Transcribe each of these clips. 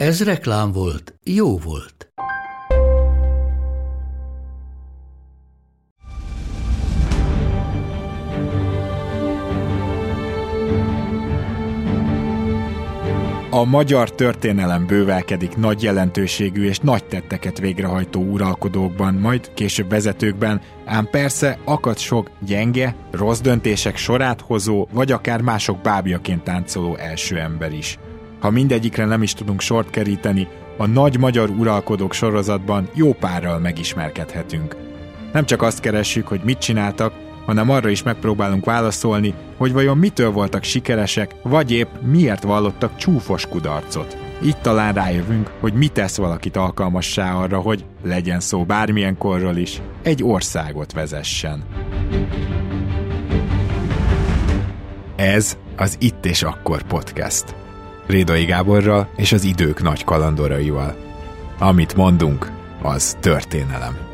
Ez reklám volt, jó volt. A magyar történelem bővelkedik nagy jelentőségű és nagy tetteket végrehajtó uralkodókban, majd később vezetőkben, ám persze akad sok gyenge, rossz döntések sorát hozó, vagy akár mások bábjaként táncoló első ember is. Ha mindegyikre nem is tudunk sort keríteni, a nagy magyar uralkodók sorozatban jó párral megismerkedhetünk. Nem csak azt keressük, hogy mit csináltak, hanem arra is megpróbálunk válaszolni, hogy vajon mitől voltak sikeresek, vagy épp miért vallottak csúfos kudarcot. Így talán rájövünk, hogy mi tesz valakit alkalmassá arra, hogy legyen szó bármilyen korról is, egy országot vezessen. Ez az Itt és Akkor podcast. Rédai Gáborral és az idők nagy kalandoraival. Amit mondunk, az történelem.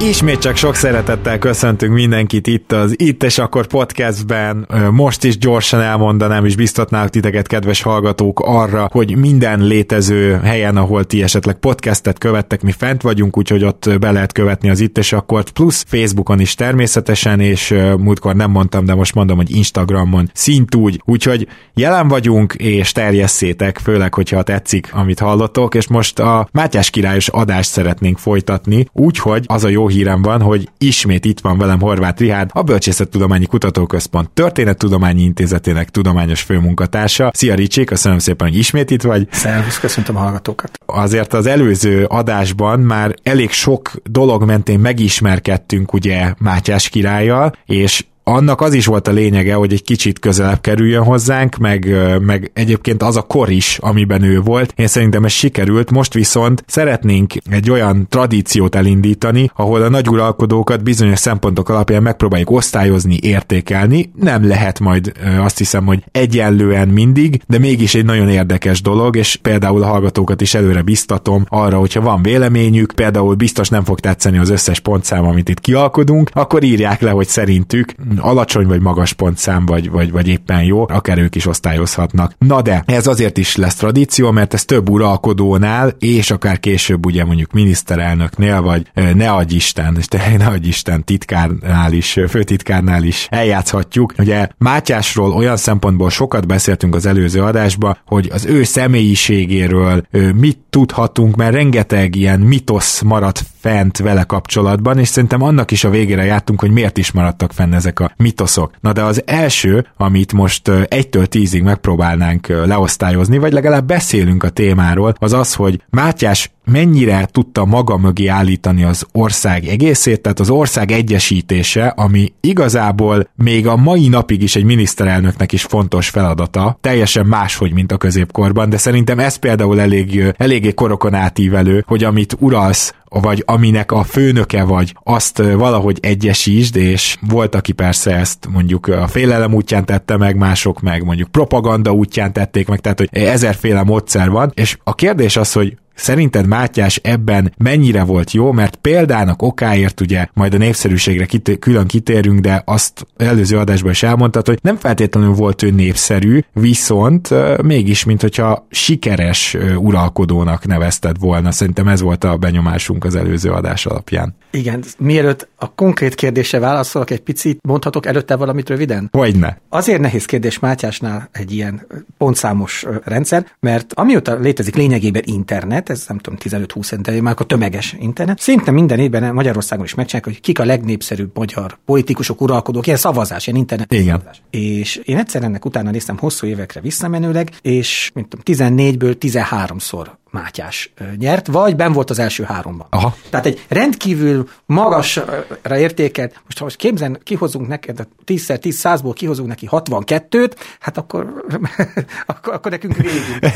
Ismét csak sok szeretettel köszöntünk mindenkit itt az Itt és Akkor podcastben. Most is gyorsan elmondanám, és biztatnálok titeket, kedves hallgatók, arra, hogy minden létező helyen, ahol ti esetleg podcastet követtek, mi fent vagyunk, úgyhogy ott be lehet követni az Itt és Akkor, plusz Facebookon is természetesen, és múltkor nem mondtam, de most mondom, hogy Instagramon szintúgy, úgyhogy jelen vagyunk, és terjesszétek, főleg, hogyha tetszik, amit hallottok, és most a Mátyás királyos adást szeretnénk folytatni, úgyhogy az a jó hírem van, hogy ismét itt van velem Horváth Rihárd, a Bölcsészettudományi Kutatóközpont Történettudományi Intézetének tudományos főmunkatársa. Szia Ricsi, köszönöm szépen, hogy ismét itt vagy. Szervusz, köszöntöm a hallgatókat. Azért az előző adásban már elég sok dolog mentén megismerkedtünk ugye Mátyás királlyal, és annak az is volt a lényege, hogy egy kicsit közelebb kerüljön hozzánk, meg, meg egyébként az a kor is, amiben ő volt. Én szerintem ez sikerült, most viszont szeretnénk egy olyan tradíciót elindítani, ahol a nagyuralkodókat bizonyos szempontok alapján megpróbáljuk osztályozni, értékelni. Nem lehet majd azt hiszem, hogy egyenlően mindig, de mégis egy nagyon érdekes dolog, és például a hallgatókat is előre biztatom arra, hogyha van véleményük, például biztos nem fog tetszeni az összes pontszám, amit itt kialkodunk, akkor írják le, hogy szerintük alacsony vagy magas pontszám, vagy, vagy, vagy éppen jó, akár ők is osztályozhatnak. Na de, ez azért is lesz tradíció, mert ez több uralkodónál, és akár később ugye mondjuk miniszterelnöknél, vagy ne adj Isten, és tényleg ne adj Isten titkárnál is, főtitkárnál is eljátszhatjuk. Ugye Mátyásról olyan szempontból sokat beszéltünk az előző adásban, hogy az ő személyiségéről mit tudhatunk, mert rengeteg ilyen mitosz maradt fent vele kapcsolatban, és szerintem annak is a végére jártunk, hogy miért is maradtak fenn ezek a mitoszok. Na de az első, amit most egytől tízig megpróbálnánk leosztályozni, vagy legalább beszélünk a témáról, az az, hogy Mátyás mennyire tudta maga mögé állítani az ország egészét, tehát az ország egyesítése, ami igazából még a mai napig is egy miniszterelnöknek is fontos feladata, teljesen máshogy, mint a középkorban, de szerintem ez például elég, eléggé korokon átívelő, hogy amit uralsz, vagy aminek a főnöke vagy, azt valahogy egyesítsd, és volt, aki persze ezt mondjuk a félelem útján tette meg, mások meg mondjuk propaganda útján tették meg, tehát hogy ezerféle módszer van, és a kérdés az, hogy Szerinted Mátyás ebben mennyire volt jó, mert példának okáért ugye majd a népszerűségre kit- külön kitérünk, de azt előző adásban is elmondtad, hogy nem feltétlenül volt ő népszerű, viszont mégis, mint hogyha sikeres uh, uralkodónak nevezted volna. Szerintem ez volt a benyomásunk az előző adás alapján. Igen, mielőtt a konkrét kérdése válaszolok egy picit, mondhatok előtte valamit röviden? Hogyne. Azért nehéz kérdés Mátyásnál egy ilyen pontszámos rendszer, mert amióta létezik lényegében internet, internet, ez nem tudom, 15-20 de már a tömeges internet. Szinte minden évben Magyarországon is megcsinálják, hogy kik a legnépszerűbb magyar politikusok, uralkodók, ilyen szavazás, ilyen internet Igen. szavazás. És én egyszer ennek utána néztem hosszú évekre visszamenőleg, és mint tudom, 14-ből 13-szor Mátyás nyert, vagy ben volt az első háromban. Aha. Tehát egy rendkívül magasra értékelt, most ha most képzen, kihozunk neked, 10-szer 10 százból kihozunk neki 62-t, hát akkor, akkor, akkor nekünk végig.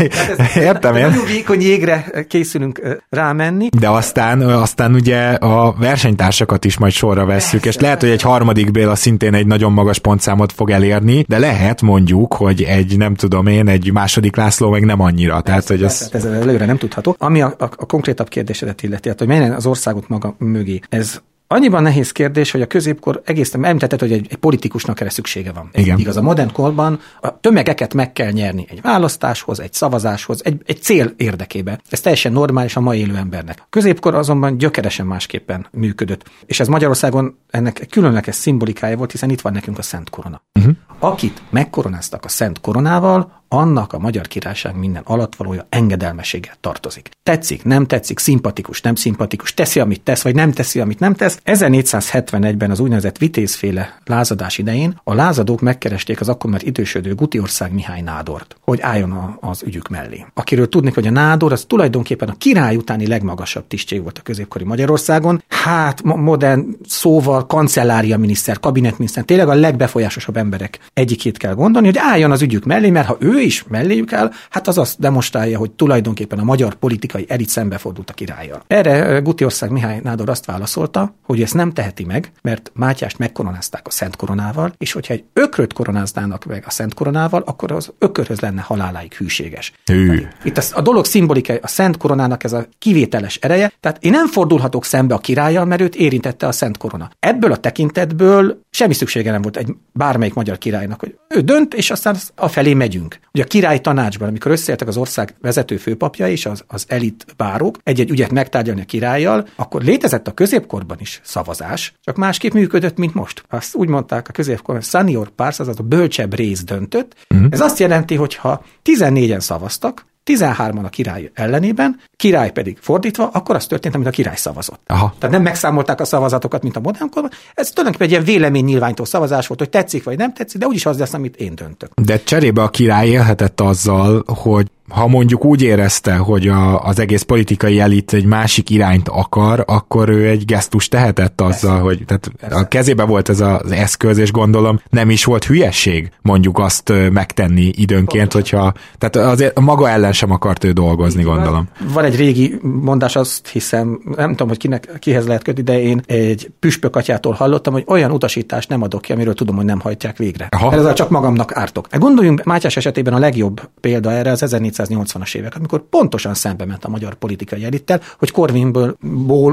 Értem én. Nagyon vékony jégre készülünk rámenni. De aztán, aztán ugye a versenytársakat is majd sorra vesszük, és lehet, hogy egy harmadik Béla szintén egy nagyon magas pontszámot fog elérni, de lehet mondjuk, hogy egy, nem tudom én, egy második László meg nem annyira. Tehát, hogy ez... ez előre nem tudható. Ami a, a, a konkrétabb kérdésedet illeti, hát, hogy menjen az országok maga mögé. Ez Annyiban nehéz kérdés, hogy a középkor egészen említetted, hogy egy, egy politikusnak erre szüksége van. Igen. Igaz, a modern korban a tömegeket meg kell nyerni egy választáshoz, egy szavazáshoz, egy, egy cél érdekében. Ez teljesen normális a mai élő embernek. A középkor azonban gyökeresen másképpen működött. És ez Magyarországon ennek különleges szimbolikája volt, hiszen itt van nekünk a Szent Korona. Uh-huh. Akit megkoronáztak a Szent Koronával, annak a magyar királyság minden alatvalója engedelmeséggel tartozik. Tetszik, nem tetszik, szimpatikus, nem szimpatikus, teszi, amit tesz, vagy nem teszi, amit nem tesz. 1471-ben az úgynevezett vitézféle lázadás idején a lázadók megkeresték az akkor már idősödő Gutiország Mihály Nádort, hogy álljon a, az ügyük mellé. Akiről tudni, hogy a Nádor az tulajdonképpen a király utáni legmagasabb tisztség volt a középkori Magyarországon. Hát modern szóval kancellária miniszter, kabinetminiszter, tényleg a legbefolyásosabb emberek egyikét kell gondolni, hogy álljon az ügyük mellé, mert ha ő is melléjük áll, hát az azt demonstrálja, hogy tulajdonképpen a magyar politikai elit szembefordult a királlyal. Erre Gutiország Mihály Nádor azt válaszolta, hogy ezt nem teheti meg, mert Mátyást megkoronázták a Szent Koronával, és hogyha egy ökröt koronáznának meg a Szent Koronával, akkor az ökörhöz lenne haláláig hűséges. Hű. Itt az, a dolog szimbolikai, a Szent Koronának ez a kivételes ereje, tehát én nem fordulhatok szembe a királlyal, mert őt érintette a Szent Korona. Ebből a tekintetből semmi szüksége nem volt egy bármelyik magyar királynak, hogy ő dönt, és aztán a felé megyünk. Ugye a király tanácsban, amikor összeértek az ország vezető főpapja és az, az elit bárok egy-egy ügyet megtárgyalni a királlyal, akkor létezett a középkorban is szavazás, csak másképp működött, mint most. Azt úgy mondták a középkorban, senior pars, azaz a bölcsebb rész döntött. Uh-huh. Ez azt jelenti, hogy ha 14-en szavaztak, 13-an a király ellenében, király pedig fordítva, akkor az történt, amit a király szavazott. Aha. Tehát nem megszámolták a szavazatokat, mint a modern korban. Ez tulajdonképpen egy ilyen véleménynyilványtó szavazás volt, hogy tetszik vagy nem tetszik, de úgyis az lesz, amit én döntök. De cserébe a király élhetett azzal, hogy ha mondjuk úgy érezte, hogy a, az egész politikai elit egy másik irányt akar, akkor ő egy gesztus tehetett azzal, Persze. hogy tehát Persze. a kezébe volt ez az eszköz, és gondolom nem is volt hülyesség mondjuk azt megtenni időnként, Pontosan. hogyha, tehát azért maga ellen sem akart ő dolgozni, gondolom. Van egy régi mondás, azt hiszem, nem tudom, hogy kinek, kihez lehet kötni, de én egy püspök atyától hallottam, hogy olyan utasítást nem adok ki, amiről tudom, hogy nem hajtják végre. Aha. Ezzel csak magamnak ártok. Gondoljunk Mátyás esetében a legjobb példa erre az 1980-as évek, amikor pontosan szembe ment a magyar politikai elittel, hogy Corvinból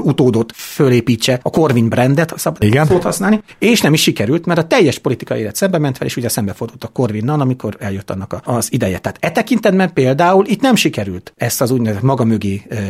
utódot fölépítse a Corvin brandet, szabad Igen. szót használni, és nem is sikerült, mert a teljes politikai élet szembe ment fel, és ugye szembefordult a Corvinnal, amikor eljött annak az ideje. Tehát e tekintetben például itt nem sikerült ezt az úgynevezett maga mögé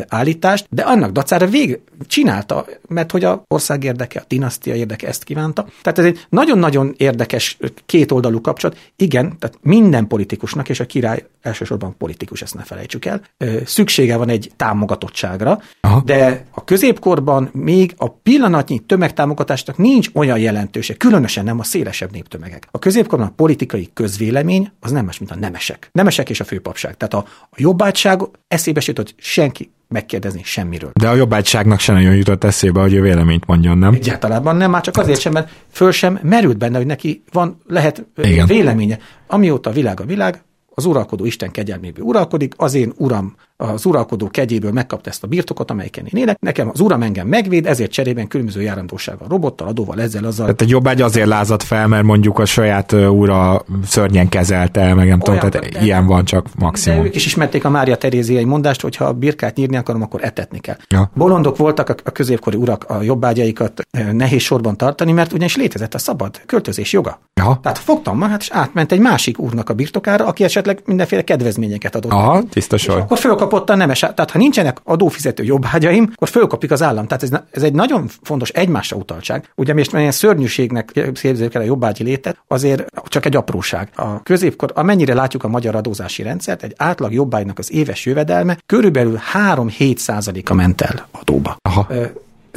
állítást, de annak dacára vég csinálta, mert hogy a ország érdeke, a dinasztia érdeke ezt kívánta. Tehát ez egy nagyon-nagyon érdekes kétoldalú kapcsolat. Igen, tehát minden politikusnak, és a király elsősorban politikus, ezt ne felejtsük el, szüksége van egy támogatottságra, Aha. de a középkorban még a pillanatnyi tömegtámogatásnak nincs olyan jelentőse, különösen nem a szélesebb néptömegek. A középkorban a politikai közvélemény az nem más, mint a nemesek. Nemesek és a főpapság. Tehát a, a jobbátság eszébe se hogy senki megkérdezni semmiről. De a jobbágyságnak sem nagyon jutott eszébe, hogy a véleményt mondjon, nem? Egyáltalán nem, már csak azért sem, mert föl sem merült benne, hogy neki van, lehet Igen. véleménye. Amióta a világ a világ, az uralkodó Isten kegyelméből uralkodik, az én uram az uralkodó kegyéből megkapta ezt a birtokot, amelyiken én élek. Nekem az uram engem megvéd, ezért cserében különböző járandósággal, robottal, adóval, ezzel, azzal. Tehát egy jobbágy azért lázadt fel, mert mondjuk a saját ura szörnyen kezelte, meg nem tudom, tehát de, ilyen van csak maximum. De ők is ismerték a Mária Teréziai mondást, hogy ha a birkát nyírni akarom, akkor etetni kell. Ja. Bolondok voltak a középkori urak a jobbágyaikat nehéz sorban tartani, mert ugyanis létezett a szabad költözés joga. Ja. Tehát fogtam magát, és átment egy másik úrnak a birtokára, aki esetleg mindenféle kedvezményeket adott. Aha, tiszta sor. Akkor fölkapott a nemes, tehát ha nincsenek adófizető jobbágyaim, akkor fölkapik az állam. Tehát ez, ez egy nagyon fontos egymásra utaltság. Ugye most ilyen szörnyűségnek képzeljük el a jobbágyi létet, azért csak egy apróság. A középkor, amennyire látjuk a magyar adózási rendszert, egy átlag jobbágynak az éves jövedelme körülbelül 3-7 százaléka ment el adóba. Aha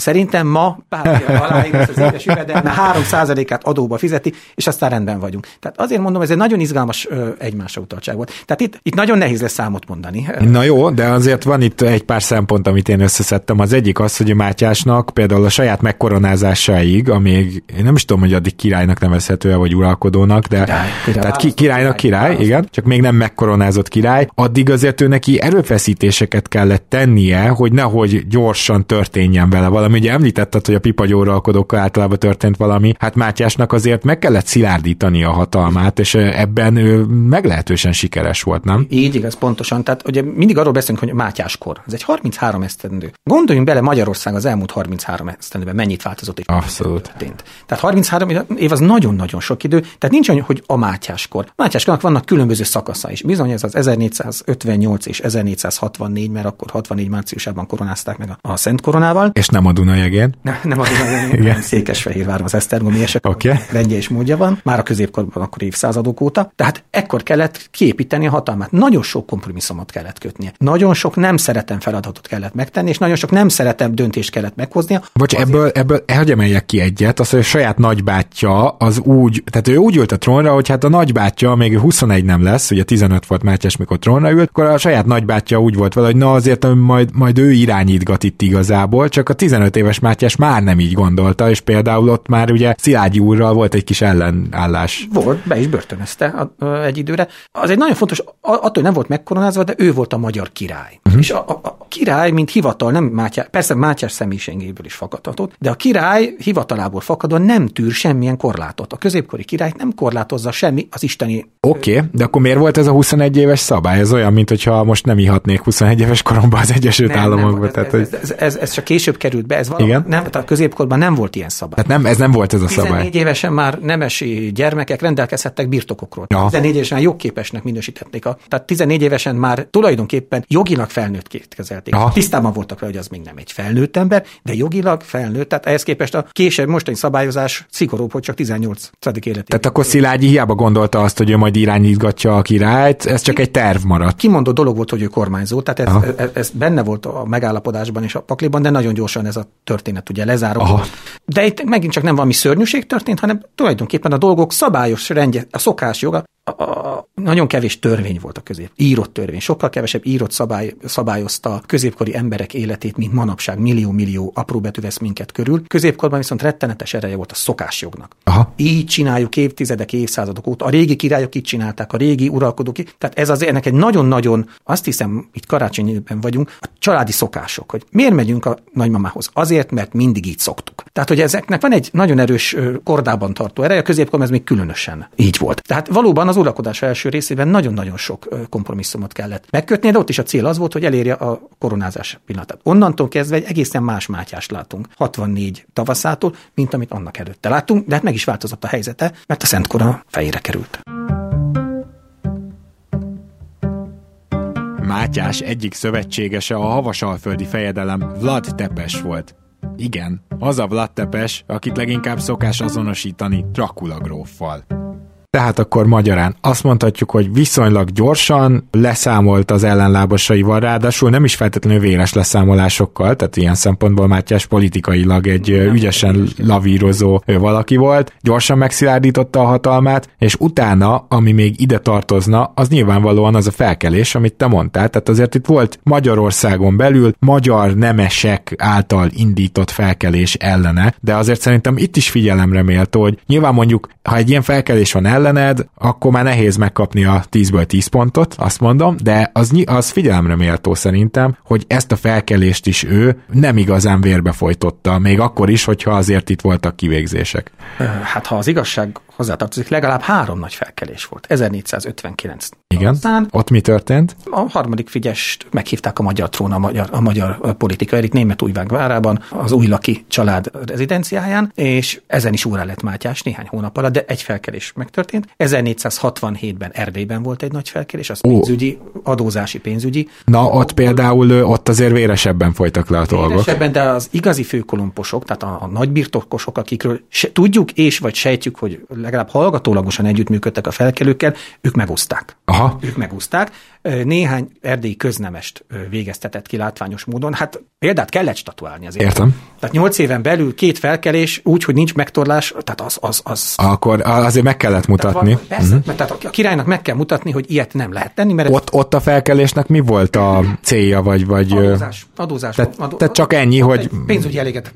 Szerintem ma bárki aláírja az éves jövedelme, 3 át adóba fizeti, és aztán rendben vagyunk. Tehát azért mondom, ez egy nagyon izgalmas egymásra utaltság volt. Tehát itt, itt nagyon nehéz lesz számot mondani. Na jó, de azért van itt egy pár szempont, amit én összeszedtem. Az egyik az, hogy a Mátyásnak például a saját megkoronázásáig, amíg én nem is tudom, hogy addig királynak nevezhető-e, vagy uralkodónak, de király, király, tehát ki, királynak király, király, igen, csak még nem megkoronázott király, addig azért ő neki erőfeszítéseket kellett tennie, hogy nehogy gyorsan történjen vele valami. Ugye említetted, hogy a pipagyóralkodókkal általában történt valami, hát Mátyásnak azért meg kellett szilárdítani a hatalmát, és ebben ő meglehetősen sikeres volt, nem? Így igaz, pontosan. Tehát ugye mindig arról beszélünk, hogy Mátyáskor. Ez egy 33 esztendő. Gondoljunk bele Magyarország az elmúlt 33 esztendőben mennyit változott és Abszolút. Történt. Tehát 33 év az nagyon-nagyon sok idő, tehát nincs olyan, hogy a Mátyáskor. Mátyáskornak vannak különböző szakasza is. Bizony ez az 1458 és 1464, mert akkor 64 márciusában koronázták meg a, a Szent Koronával. És nem a Dunajegén. Ne, nem a Dunajegén, Székesfehérváron az Esztergomi esek. Okay. Rendje és módja van, már a középkorban akkor évszázadok óta. Tehát ekkor kellett kiépíteni a hatalmát. Nagyon sok kompromisszumot kellett kötnie. Nagyon sok nem szeretem feladatot kellett megtenni, és nagyon sok nem szeretem döntést kellett meghoznia. Vagy ebből, ebből hogy emeljek ki egyet, az, hogy a saját nagybátyja az úgy, tehát ő úgy ült a trónra, hogy hát a nagybátyja még 21 nem lesz, ugye 15 volt Mátyás, mikor trónra ült, akkor a saját nagybátyja úgy volt vele, hogy na azért majd, majd ő irányítgat itt igazából, csak a 15 éves Mátyás már nem így gondolta, és például ott már ugye Szilágyi úrral volt egy kis ellenállás. Volt, be is börtönözte egy időre. Az egy nagyon fontos, attól, hogy nem volt megkoronázva, de ő volt a magyar király. Uh-huh. És a, a, a király, mint hivatal, nem Mátyás, persze Mátyás személyiségéből is fakadhatott, de a király hivatalából fakadóan nem tűr semmilyen korlátot. A középkori király nem korlátozza semmi az isteni. Oké, okay, de akkor miért volt ez a 21 éves szabály? Ez olyan, mint hogyha most nem ihatnék 21 éves koromban az Egyesült nem, Államokba. Nem, tehát, ez, ez, ez, ez, csak később került be, ez valami, Igen? nem, tehát a középkorban nem volt ilyen szabály. Tehát nem, ez nem volt ez a szabály. 14 évesen már nemesi gyermekek rendelkezhettek birtokokról. Ja. 14 évesen jogképesnek minősítették. A, tehát 14 évesen már tulajdonképpen jogilag felnőtt kezelték. Aha. Tisztában voltak vele, hogy az még nem egy felnőtt ember, de jogilag felnőtt. Tehát ehhez képest a később mostani szabályozás szigorúbb, hogy csak 18. életében. Tehát akkor Szilágyi hiába gondolta azt, hogy ő majd irányítgatja a királyt, ez csak egy terv maradt. Kimondó dolog volt, hogy ő kormányzó, tehát ez, ez, ez benne volt a megállapodásban és a pakliban, de nagyon gyorsan ez a történet ugye lezárul. De itt megint csak nem valami szörnyűség történt, hanem tulajdonképpen a dolgok szabályos rendje, a szokás joga a, a, nagyon kevés törvény volt a közép, írott törvény, sokkal kevesebb írott szabály, szabályozta középkori emberek életét, mint manapság millió-millió apró betű vesz minket körül. Középkorban viszont rettenetes ereje volt a szokásjognak. Aha. Így csináljuk évtizedek, évszázadok óta. A régi királyok így csinálták, a régi uralkodók. Így. Tehát ez az ennek egy nagyon-nagyon, azt hiszem, itt karácsonyban vagyunk, a családi szokások, hogy miért megyünk a nagymamához? Azért, mert mindig így szoktuk. Tehát, hogy ezeknek van egy nagyon erős kordában tartó ereje, a középkorban ez még különösen így volt. Tehát valóban az uralkodás első részében nagyon-nagyon sok kompromisszumot kellett megkötni, de ott is a cél az volt, hogy elérje a koronázás pillanatát. Onnantól kezdve egy egészen más Mátyást látunk 64 tavaszától, mint amit annak előtte láttunk, de hát meg is változott a helyzete, mert a Szent Korona fejére került. Mátyás egyik szövetségese a havasalföldi fejedelem Vlad Tepes volt. Igen, az a Vlad Tepes, akit leginkább szokás azonosítani Dracula gróffal. Tehát akkor magyarán azt mondhatjuk, hogy viszonylag gyorsan leszámolt az ellenlábasaival, ráadásul nem is feltétlenül véres leszámolásokkal, tehát ilyen szempontból Mátyás politikailag egy ügyesen lavírozó valaki volt, gyorsan megszilárdította a hatalmát, és utána, ami még ide tartozna, az nyilvánvalóan az a felkelés, amit te mondtál, tehát azért itt volt Magyarországon belül magyar nemesek által indított felkelés ellene, de azért szerintem itt is figyelemre méltó, hogy nyilván mondjuk, ha egy ilyen felkelés van ellened, akkor már nehéz megkapni a 10-ből 10 pontot, azt mondom, de az, az figyelemre méltó szerintem, hogy ezt a felkelést is ő nem igazán vérbe folytotta, még akkor is, hogyha azért itt voltak kivégzések. Hát ha az igazság hozzátartozik, legalább három nagy felkelés volt. 1459. Igen, Aztán ott mi történt? A harmadik Figyest meghívták a magyar trón, a magyar, a magyar politika elit német várában, az újlaki család rezidenciáján, és ezen is úrá lett Mátyás néhány hónap alatt, de egy felkelés megtörtént. 1467-ben Erdélyben volt egy nagy felkelés, az pénzügyi adózási pénzügyi. Na, ott például ott azért véresebben folytak le a dolgok. Véresebben, de az igazi főkolomposok, tehát a, a nagybirtokosok, akikről se, tudjuk és vagy sejtjük, hogy legalább hallgatólagosan együttműködtek a felkelőkkel, ők megúzták. Aha. Ők megúzták. Néhány erdélyi köznemest végeztetett ki látványos módon. Hát példát kellett statuálni azért. Értem. Tehát nyolc éven belül két felkelés, úgy, hogy nincs megtorlás, tehát az... az, az Akkor azért meg kellett mutatni. Tehát, persze, uh-huh. mert tehát a királynak meg kell mutatni, hogy ilyet nem lehet tenni, mert... Ott, ott a felkelésnek mi volt a célja, vagy... vagy adózás. adózás tehát, adó, tehát csak ennyi, hogy... Pénzügyi elégedett,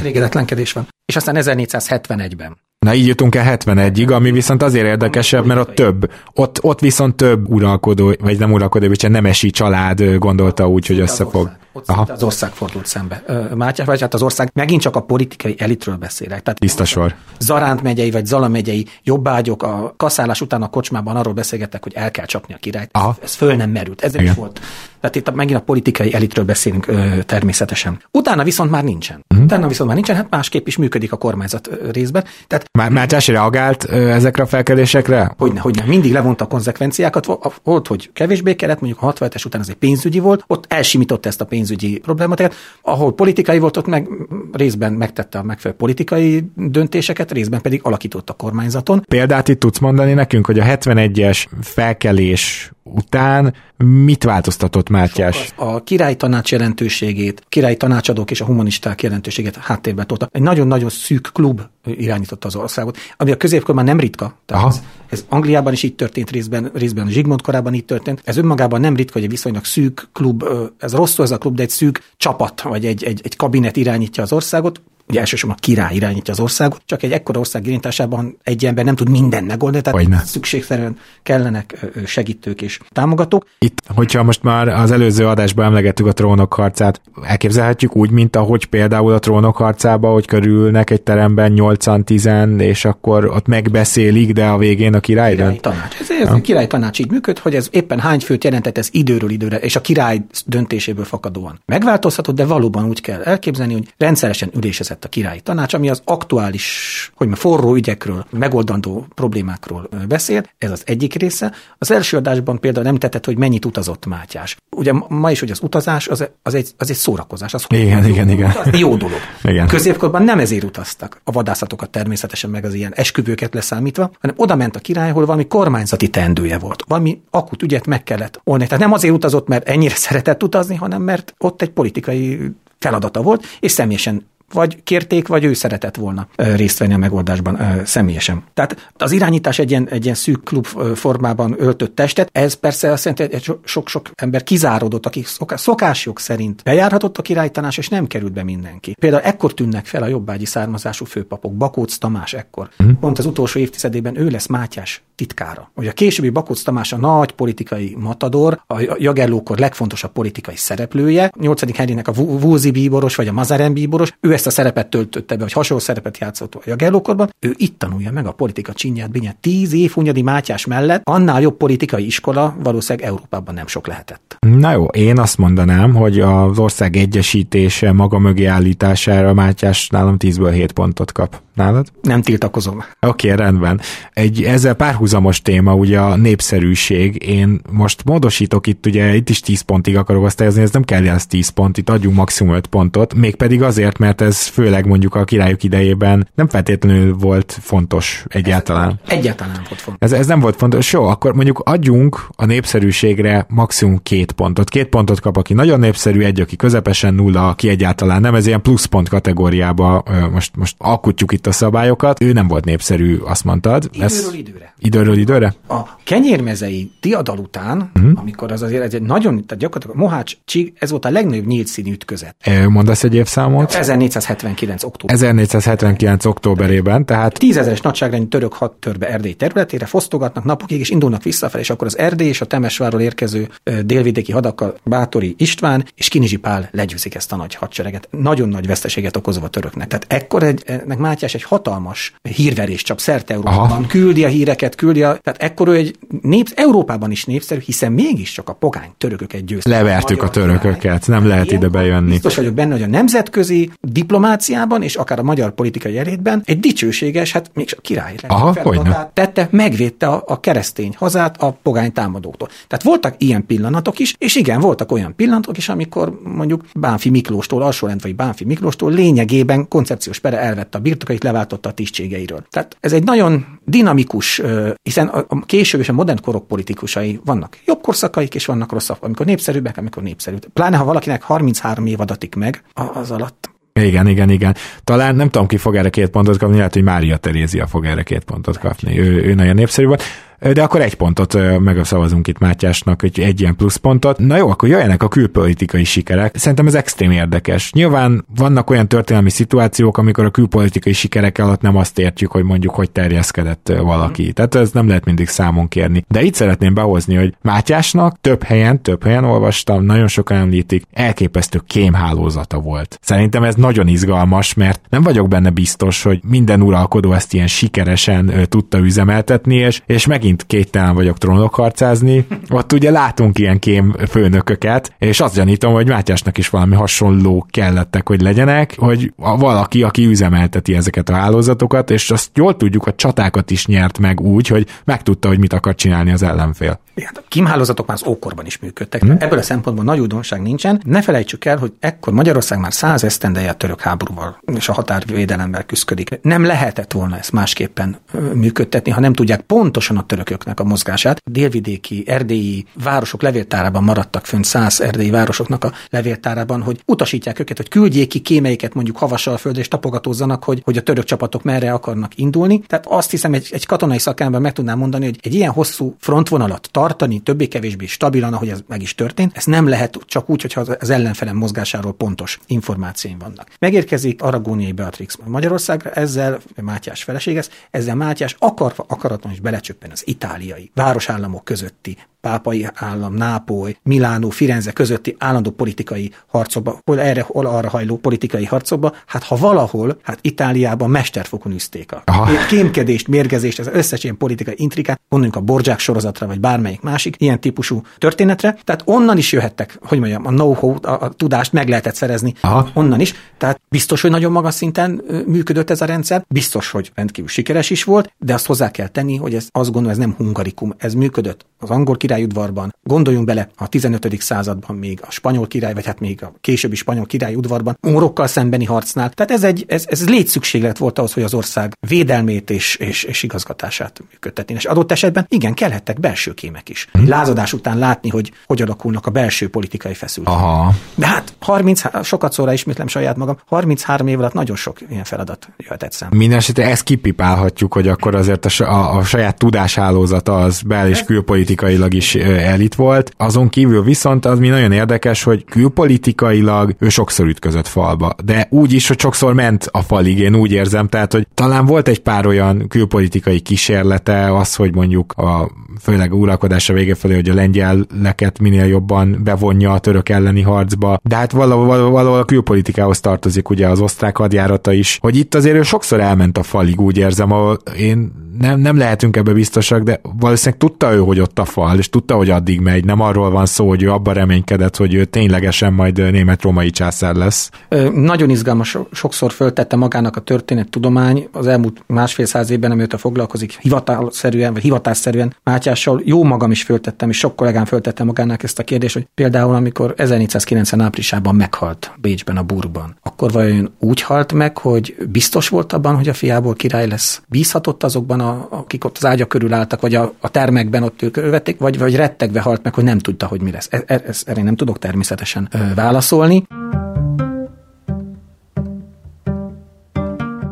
elégedetlenkedés van. És aztán 1471-ben Na így jutunk el 71-ig, ami viszont azért érdekesebb, mert ott több, ott, ott viszont több uralkodó, vagy nem uralkodó, vagy nemesi család gondolta úgy, hogy összefog. Ott Aha. az ország fordult szembe. Mátyás, vagy hát az ország, megint csak a politikai elitről beszélek. Tehát Tiszta sor. Zaránt megyei, vagy Zala megyei jobbágyok a kaszálás után a kocsmában arról beszélgettek, hogy el kell csapni a királyt. Aha. Ez föl nem merült. Ez is volt. Tehát itt megint a politikai elitről beszélünk ö, természetesen. Utána viszont már nincsen. Uh-huh. Utána viszont már nincsen, hát másképp is működik a kormányzat részben. Tehát, már Mátyás reagált ö, ezekre a felkelésekre? Hogyne, hogyne. Mindig levonta a konzekvenciákat. Volt, hogy kevésbé kellett, mondjuk a 67-es után ez egy pénzügyi volt, ott elsimította ezt a pénzügyi problémát, ahol politikai volt, ott meg részben megtette a megfelelő politikai döntéseket, részben pedig alakított a kormányzaton. Példát itt tudsz mondani nekünk, hogy a 71-es felkelés után mit változtatott Mátyás? A király tanács jelentőségét, király tanácsadók és a humanisták jelentőségét háttérbe tolta. Egy nagyon-nagyon szűk klub irányította az országot, ami a középkorban nem ritka. Tehát Aha. ez, ez Angliában is így történt részben, részben Zsigmond korában így történt. Ez önmagában nem ritka, hogy egy viszonylag szűk klub, ez rossz ez a klub, de egy szűk csapat, vagy egy, egy, egy kabinet irányítja az országot ugye elsősorban a király irányítja az országot, csak egy ekkora ország irányításában egy ember nem tud minden megoldani, tehát Hogyne. szükségszerűen kellenek segítők és támogatók. Itt, hogyha most már az előző adásban emlegettük a trónok harcát, elképzelhetjük úgy, mint ahogy például a trónok harcába, hogy körülnek egy teremben 8-10, és akkor ott megbeszélik, de a végén a király király tanács. Ez, ez ja. a király tanács így működ, hogy ez éppen hány főt jelentett ez időről időre, és a király döntéséből fakadóan. Megváltozhatott, de valóban úgy kell elképzelni, hogy rendszeresen ülésezett létezett a királyi tanács, ami az aktuális, hogy ma forró ügyekről, megoldandó problémákról beszél. Ez az egyik része. Az első adásban például nem tetett, hogy mennyit utazott Mátyás. Ugye ma is, hogy az utazás az, az, egy, az egy szórakozás. Az, igen, jó, igen, igen. Az jó dolog. Igen. Középkorban nem ezért utaztak a vadászatokat természetesen, meg az ilyen esküvőket leszámítva, hanem oda ment a király, hol valami kormányzati teendője volt. Valami akut ügyet meg kellett oldani. Tehát nem azért utazott, mert ennyire szeretett utazni, hanem mert ott egy politikai feladata volt, és személyesen vagy kérték, vagy ő szeretett volna részt venni a megoldásban személyesen. Tehát az irányítás egy ilyen, egy ilyen szűk klub formában öltött testet, ez persze azt jelenti, hogy sok-sok ember kizáródott, akik szokásjog szerint bejárhatott a királytanás, és nem került be mindenki. Például ekkor tűnnek fel a jobbágyi származású főpapok, Bakóc Tamás ekkor. Mm. Pont az utolsó évtizedében ő lesz Mátyás titkára. Hogy a későbbi Bakóc Tamás a nagy politikai matador, a Jagellókor legfontosabb politikai szereplője, 8. Henrynek a Vúzi bíboros vagy a Mazaren bíboros, ő ezt a szerepet töltötte be, vagy hasonló szerepet játszott a Jagellókorban, ő itt tanulja meg a politika csinyát, binyát. Tíz év Hunyadi Mátyás mellett annál jobb politikai iskola valószínűleg Európában nem sok lehetett. Na jó, én azt mondanám, hogy az ország egyesítése, maga mögé állítására Mátyás nálam 10-ből 7 pontot kap. Nálad? Nem tiltakozom. Oké, okay, rendben. Egy ezzel párhuzamos téma, ugye a népszerűség. Én most módosítok itt, ugye itt is 10 pontig akarok osztályozni, ez nem kell ez 10 pont, itt adjunk maximum 5 pontot, mégpedig azért, mert ez főleg mondjuk a királyok idejében nem feltétlenül volt fontos egyáltalán. Ez egyáltalán volt fontos. Ez, ez nem volt fontos. Jó, akkor mondjuk adjunk a népszerűségre maximum két pontot. Két pontot kap, aki nagyon népszerű, egy, aki közepesen nulla, aki egyáltalán nem. Ez ilyen pluszpont kategóriába most, most alkotjuk itt a szabályokat. Ő nem volt népszerű, azt mondtad. Időről ez időre. Időről időre? A kenyérmezei diadal után, uh-huh. amikor az azért egy nagyon, tehát gyakorlatilag Mohács Csig, ez volt a legnagyobb nyílt színű ütközet. Mondasz egy évszámot? 1479. október. 1479. októberében, tehát... Tízezeres nagyságrendű török hat törbe Erdély területére, fosztogatnak napokig, és indulnak visszafelé, és akkor az Erdély és a Temesvárról érkező délvidéki hadakkal Bátori István és Kinizsi Pál legyőzik ezt a nagy hadsereget. Nagyon nagy veszteséget okozva a töröknek. Tehát ekkor egy, ennek Mátyás egy hatalmas hírverés csap szerte Európában. Aha. Küldi a híreket, küldi a... Tehát ekkor ő egy nép, Európában is népszerű, hiszen mégiscsak a pogány törököket győzte. Levertük a, a törököket, nem lehet ide bejönni. Biztos vagyok benne, hogy a nemzetközi diplomáciában és akár a magyar politikai elétben egy dicsőséges, hát még a király Aha, tette, megvédte a, a keresztény hazát a pogány támadóktól. Tehát voltak ilyen pillanatok is, és igen, voltak olyan pillanatok is, amikor mondjuk Bánfi Miklóstól, alsórend vagy Bánfi Miklóstól lényegében koncepciós pere elvette a birtokait, leváltotta a tisztségeiről. Tehát ez egy nagyon dinamikus, hiszen a később és a modern korok politikusai vannak jobb korszakaik, és vannak rosszabb, amikor népszerűbbek, amikor népszerű. Pláne ha valakinek 33 év adatik meg, az alatt igen, igen, igen. Talán nem tudom, ki fog erre két pontot kapni, lehet, hogy Mária Terézia fog erre két pontot kapni. Ő, ő nagyon népszerű volt de akkor egy pontot megszavazunk itt Mátyásnak, hogy egy ilyen pluszpontot. Na jó, akkor jöjjenek a külpolitikai sikerek. Szerintem ez extrém érdekes. Nyilván vannak olyan történelmi szituációk, amikor a külpolitikai sikerek alatt nem azt értjük, hogy mondjuk hogy terjeszkedett valaki. Mhm. Tehát ez nem lehet mindig számon kérni. De itt szeretném behozni, hogy Mátyásnak több helyen, több helyen olvastam, nagyon sokan említik, elképesztő kémhálózata volt. Szerintem ez nagyon izgalmas, mert nem vagyok benne biztos, hogy minden uralkodó ezt ilyen sikeresen tudta üzemeltetni, és, és meg megint kételen vagyok trónokharcázni, ott ugye látunk ilyen kém főnököket, és azt gyanítom, hogy Mátyásnak is valami hasonló kellettek, hogy legyenek, hogy valaki, aki üzemelteti ezeket a hálózatokat, és azt jól tudjuk, a csatákat is nyert meg úgy, hogy megtudta, hogy mit akar csinálni az ellenfél. Igen, a kimhálózatok már az ókorban is működtek. Hmm. Ebből a szempontból nagy újdonság nincsen. Ne felejtsük el, hogy ekkor Magyarország már száz esztendeje a török háborúval és a határvédelemmel küzdik. Nem lehetett volna ezt másképpen működtetni, ha nem tudják pontosan a törököknek a mozgását. Délvidéki, erdélyi városok levéltárában maradtak fönn száz erdélyi városoknak a levéltárában, hogy utasítják őket, hogy küldjék ki kémeiket mondjuk havassal a földre, és tapogatózzanak, hogy, hogy a török csapatok merre akarnak indulni. Tehát azt hiszem, egy, egy katonai szakember meg tudnám mondani, hogy egy ilyen hosszú frontvonalat tartani többé-kevésbé stabilan, ahogy ez meg is történt, ez nem lehet csak úgy, hogyha az ellenfelem mozgásáról pontos információim vannak. Megérkezik Aragóniai Beatrix Magyarországra, ezzel Mátyás feleséges, ezzel Mátyás akarva akaratlan is belecsöppen az itáliai városállamok közötti pápai állam, Nápoly, Milánó, Firenze közötti állandó politikai harcokba, hol erre, hol arra hajló politikai harcokba, hát ha valahol, hát Itáliában mesterfokon üzték a Aha. kémkedést, mérgezést, ez összes ilyen politikai intrikát, gondoljunk a Borgyák sorozatra, vagy bármelyik másik ilyen típusú történetre, tehát onnan is jöhettek, hogy mondjam, a know-how, a, a tudást meg lehetett szerezni. Aha. onnan is, tehát biztos, hogy nagyon magas szinten működött ez a rendszer, biztos, hogy rendkívül sikeres is volt, de azt hozzá kell tenni, hogy ez azt gondolom, ez nem hungarikum, ez működött. Az angol királyudvarban. Gondoljunk bele, a 15. században még a spanyol király, vagy hát még a későbbi spanyol királyudvarban, morokkal szembeni harcnál. Tehát ez egy ez, ez létszükséglet volt ahhoz, hogy az ország védelmét és, és, és igazgatását működtetni. És adott esetben igen, kellhettek belső kémek is. Lázadás után látni, hogy hogy alakulnak a belső politikai feszültségek. Aha. De hát 30, sokat szóra ismétlem saját magam, 33 év alatt nagyon sok ilyen feladat jöhetett szembe. Mindenesetre ezt kipipálhatjuk, hogy akkor azért a, a, a saját tudáshálózata az bel- és külpolitikailag is elit volt. Azon kívül viszont az mi nagyon érdekes, hogy külpolitikailag ő sokszor ütközött falba, de úgy is, hogy sokszor ment a falig, én úgy érzem, tehát, hogy talán volt egy pár olyan külpolitikai kísérlete, az, hogy mondjuk a főleg a uralkodása vége felé, hogy a lengyeleket minél jobban bevonja a török elleni harcba, de hát valahol, valahol a külpolitikához tartozik ugye az osztrák hadjárata is, hogy itt azért ő sokszor elment a falig, úgy érzem, ahol én nem, nem lehetünk ebbe biztosak, de valószínűleg tudta ő, hogy ott a fal, és tudta, hogy addig megy. Nem arról van szó, hogy ő abban reménykedett, hogy ő ténylegesen majd német-római császár lesz. Ö, nagyon izgalmas, sokszor föltette magának a történet tudomány az elmúlt másfél száz évben, amióta foglalkozik hivatalszerűen, vagy hivatásszerűen Mátyással. Jó magam is föltettem, és sok kollégám föltette magának ezt a kérdést, hogy például amikor 1490 áprilisában meghalt Bécsben, a Burban, akkor vajon úgy halt meg, hogy biztos volt abban, hogy a fiából király lesz? Bízhatott azokban a, akik ott az ágya körül álltak, vagy a, a termekben ott ők vették, vagy, vagy rettegve halt meg, hogy nem tudta, hogy mi lesz. Ez, ez, erre nem tudok természetesen válaszolni.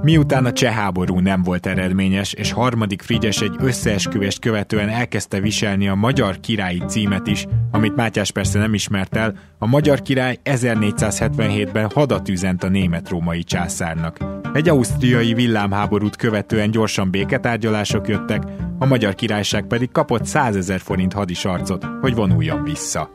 Miután a cseh háború nem volt eredményes, és harmadik Frigyes egy összeesküvést követően elkezdte viselni a magyar királyi címet is, amit Mátyás persze nem ismert el, a magyar király 1477-ben hadat üzent a német-római császárnak. Egy ausztriai villámháborút követően gyorsan béketárgyalások jöttek, a magyar királyság pedig kapott 100 ezer forint hadisarcot, hogy vonuljon vissza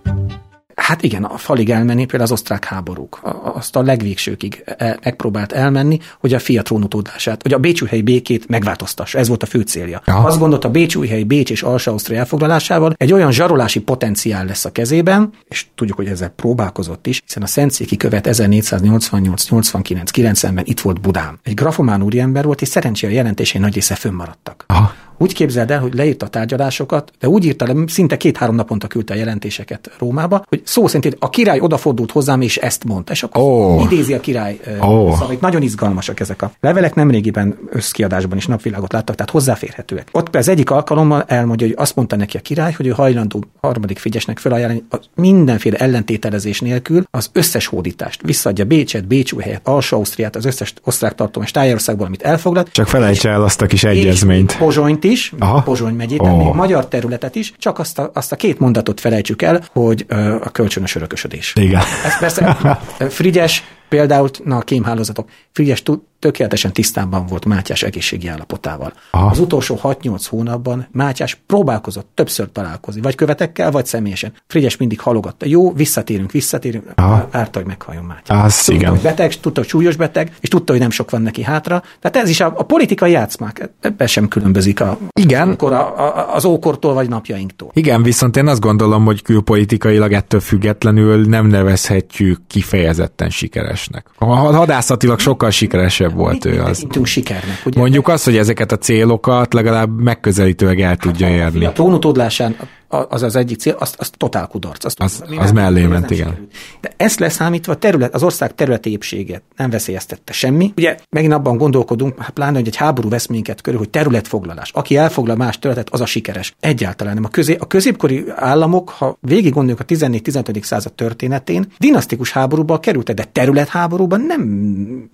Hát igen, a falig elmenni például az osztrák háborúk. Azt a legvégsőkig e, megpróbált elmenni, hogy a fia trónutódását, hogy a Bécsújhelyi békét megváltoztassa. Ez volt a fő célja. Aha. Azt gondolta, a Bécsújhelyi Bécs és Alsa Ausztria elfoglalásával egy olyan zsarolási potenciál lesz a kezében, és tudjuk, hogy ezzel próbálkozott is, hiszen a Szentszéki követ 1488-89-90-ben itt volt Budán. Egy grafomán úriember volt, és szerencsére a jelentései nagy része fönnmaradtak. Aha. Úgy képzeld el, hogy leírta a tárgyalásokat, de úgy írta le, szinte két-három naponta küldte a jelentéseket Rómába, hogy szó szerint a király odafordult hozzám, és ezt mondta. És akkor oh. idézi a király oh. szavait. Nagyon izgalmasak ezek a levelek, nemrégiben összkiadásban is napvilágot láttak, tehát hozzáférhetőek. Ott az egyik alkalommal elmondja, hogy azt mondta neki a király, hogy ő hajlandó harmadik figyesnek felajánlani mindenféle ellentételezés nélkül az összes hódítást. Visszaadja Bécset, Bécsújhelyet, Alsó Ausztriát, az összes osztrák tartom és Tájországból, amit elfoglalt. Csak felejtse el azt a kis egyezményt. Pozsonyt is, Aha. Pozsony megyét, oh. még magyar területet is, csak azt a, azt a két mondatot felejtsük el, hogy ö, a kölcsönös örökösödés. Igen. Ez persze Frigyes például, na a kémhálózatok, Frigyes tökéletesen tisztában volt Mátyás egészségi állapotával. Aha. Az utolsó 6-8 hónapban Mátyás próbálkozott többször találkozni, vagy követekkel, vagy személyesen. Frigyes mindig halogatta. Jó, visszatérünk, visszatérünk, árta, hogy meghalljon Mátyás. Az tudta, igen. hogy beteg, tudta, hogy súlyos beteg, és tudta, hogy nem sok van neki hátra. Tehát ez is a, a politikai játszmák, ebben sem különbözik a, igen. A, a, az ókortól vagy napjainktól. Igen, viszont én azt gondolom, hogy külpolitikailag ettől függetlenül nem nevezhetjük kifejezetten sikeresnek. A hadászatilag sokkal sikeresebb sikeresebb volt ő az. sikernek. Ugye? Mondjuk azt, hogy ezeket a célokat legalább megközelítőleg el tudja hát, érni. A trónutódlásán az az egyik cél, az, az totál kudarc. Azt, az, az mellé ment, igen. Sikerült. De ezt leszámítva terület, az ország területi épséget nem veszélyeztette semmi. Ugye megint abban gondolkodunk, hát pláne, hogy egy háború vesz minket körül, hogy területfoglalás. Aki elfoglal más területet, az a sikeres. Egyáltalán nem. A, közé, a középkori államok, ha végig gondoljuk a 14-15. század történetén, dinasztikus háborúba kerültek, de területháborúban nem.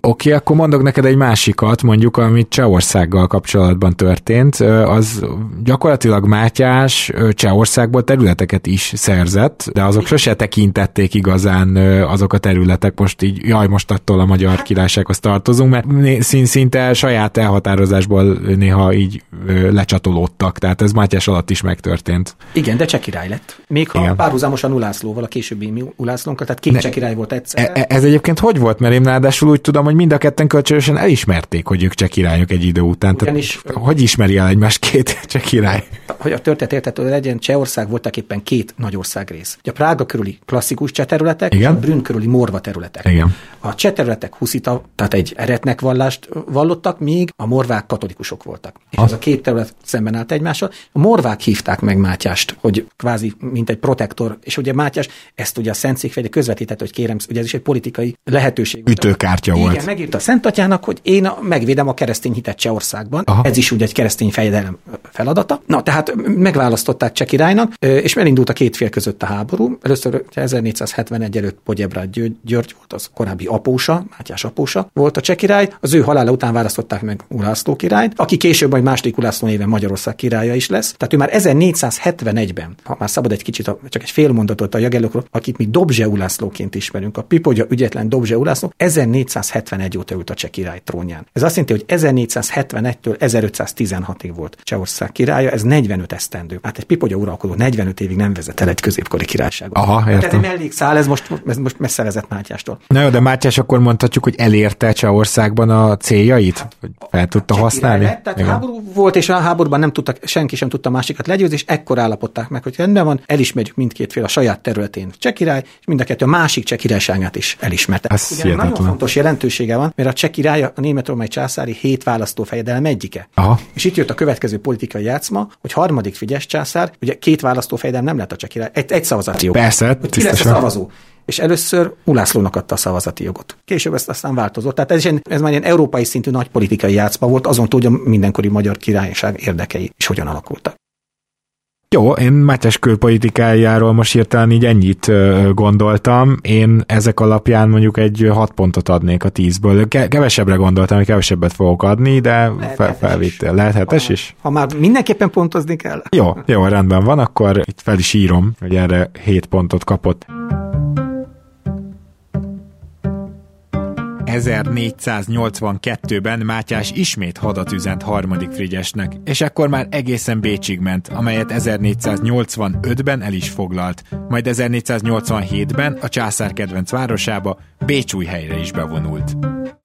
Oké, okay, akkor mondok neked egy másikat, mondjuk, amit Csehországgal kapcsolatban történt. Az gyakorlatilag Mátyás Csehország országból területeket is szerzett, de azok sose tekintették igazán azok a területek, most így, jaj, most attól a magyar királysághoz tartozunk, mert szinte saját elhatározásból néha így lecsatolódtak, tehát ez Mátyás alatt is megtörtént. Igen, de cseh király lett. Még ha Igen. párhuzamosan Ulászlóval, a későbbi Ulászlónkkal, tehát két cseh király volt egyszer. E, e, ez egyébként hogy volt? Mert én ráadásul úgy tudom, hogy mind a ketten kölcsönösen elismerték, hogy ők cseh királyok egy idő után. Ugyanis, tehát, hogy ismeri el egymást két cseh király? Hogy a történet értető legyen, cseh Csehország voltak éppen két nagy ország rész. A Prága körüli klasszikus cseh területek, Igen? és a Brünn körüli morva területek. Igen. A cseh területek huszita, tehát egy eretnek vallást vallottak, míg a morvák katolikusok voltak. És az a két terület szemben állt egymással. A morvák hívták meg Mátyást, hogy kvázi mint egy protektor, és ugye Mátyás ezt ugye a Szent Székfejde közvetített, hogy kérem, ugye ez is egy politikai lehetőség. Ütőkártya volt. Igen, megírta a Szent Atyának, hogy én megvédem a keresztény hitet Csehországban. Aha. Ez is ugye egy keresztény fejedelem feladata. Na, tehát megválasztották Cseh királynak, és elindult a két fél között a háború. Először 1471 előtt Pogyebrád György volt, az korábbi apósa, Mátyás apósa volt a cseh király. Az ő halála után választották meg Ulászló királyt, aki később majd második Ulászló néven Magyarország királya is lesz. Tehát ő már 1471-ben, ha már szabad egy kicsit, csak egy fél mondatot a jagelokról, akit mi Dobzse Ulászlóként ismerünk, a Pipogya ügyetlen Dobzse Ulászló, 1471 óta ült a cseh király trónján. Ez azt jelenti, hogy 1471-től 1516-ig volt Csehország királya, ez 45 esztendő. Hát egy Pipogya uralkodó 45 évig nem vezet el egy középkori királyságot. Aha, értem. Tehát egy mellékszál, ez most, ez most messze vezet Mátyástól. Na jó, de Mátyás akkor mondhatjuk, hogy elérte Csehországban a céljait? Hogy fel tudta Csak használni? Lett, tehát Igen. háború volt, és a háborúban nem tudtak, senki sem tudta másikat legyőzni, és ekkor állapodták meg, hogy rendben van, elismerjük mindkét fél a saját területén cseh király, és mind a kettő a másik cseh királyságát is elismerte. Ez Ugyan nagyon fontos jelentősége van, mert a cseh király a német római császári hét választófejedelem egyike. Aha. És itt jött a következő politikai játszma, hogy harmadik Figyes császár, ugye két választófejedelem nem lett a király, egy, egy szavazati jog. Persze, a szavazó és először Ulászlónak adta a szavazati jogot. Később ezt aztán változott. Tehát ez, ez már ilyen európai szintű nagy politikai játszma volt, azon túl, hogy a mindenkori magyar királyság érdekei is hogyan alakultak. Jó, én Mátyás külpolitikájáról most hirtelen így ennyit gondoltam. Én ezek alapján mondjuk egy hat pontot adnék a tízből. Kevesebbre gondoltam, hogy kevesebbet fogok adni, de fel, felvittél. Lehet hetes is? Ha már mindenképpen pontozni kell. Jó, jó, rendben van, akkor itt fel is írom, hogy erre hét pontot kapott. 1482-ben Mátyás ismét hadat üzent harmadik Frigyesnek, és ekkor már egészen Bécsig ment, amelyet 1485-ben el is foglalt, majd 1487-ben a császár kedvenc városába, helyre is bevonult.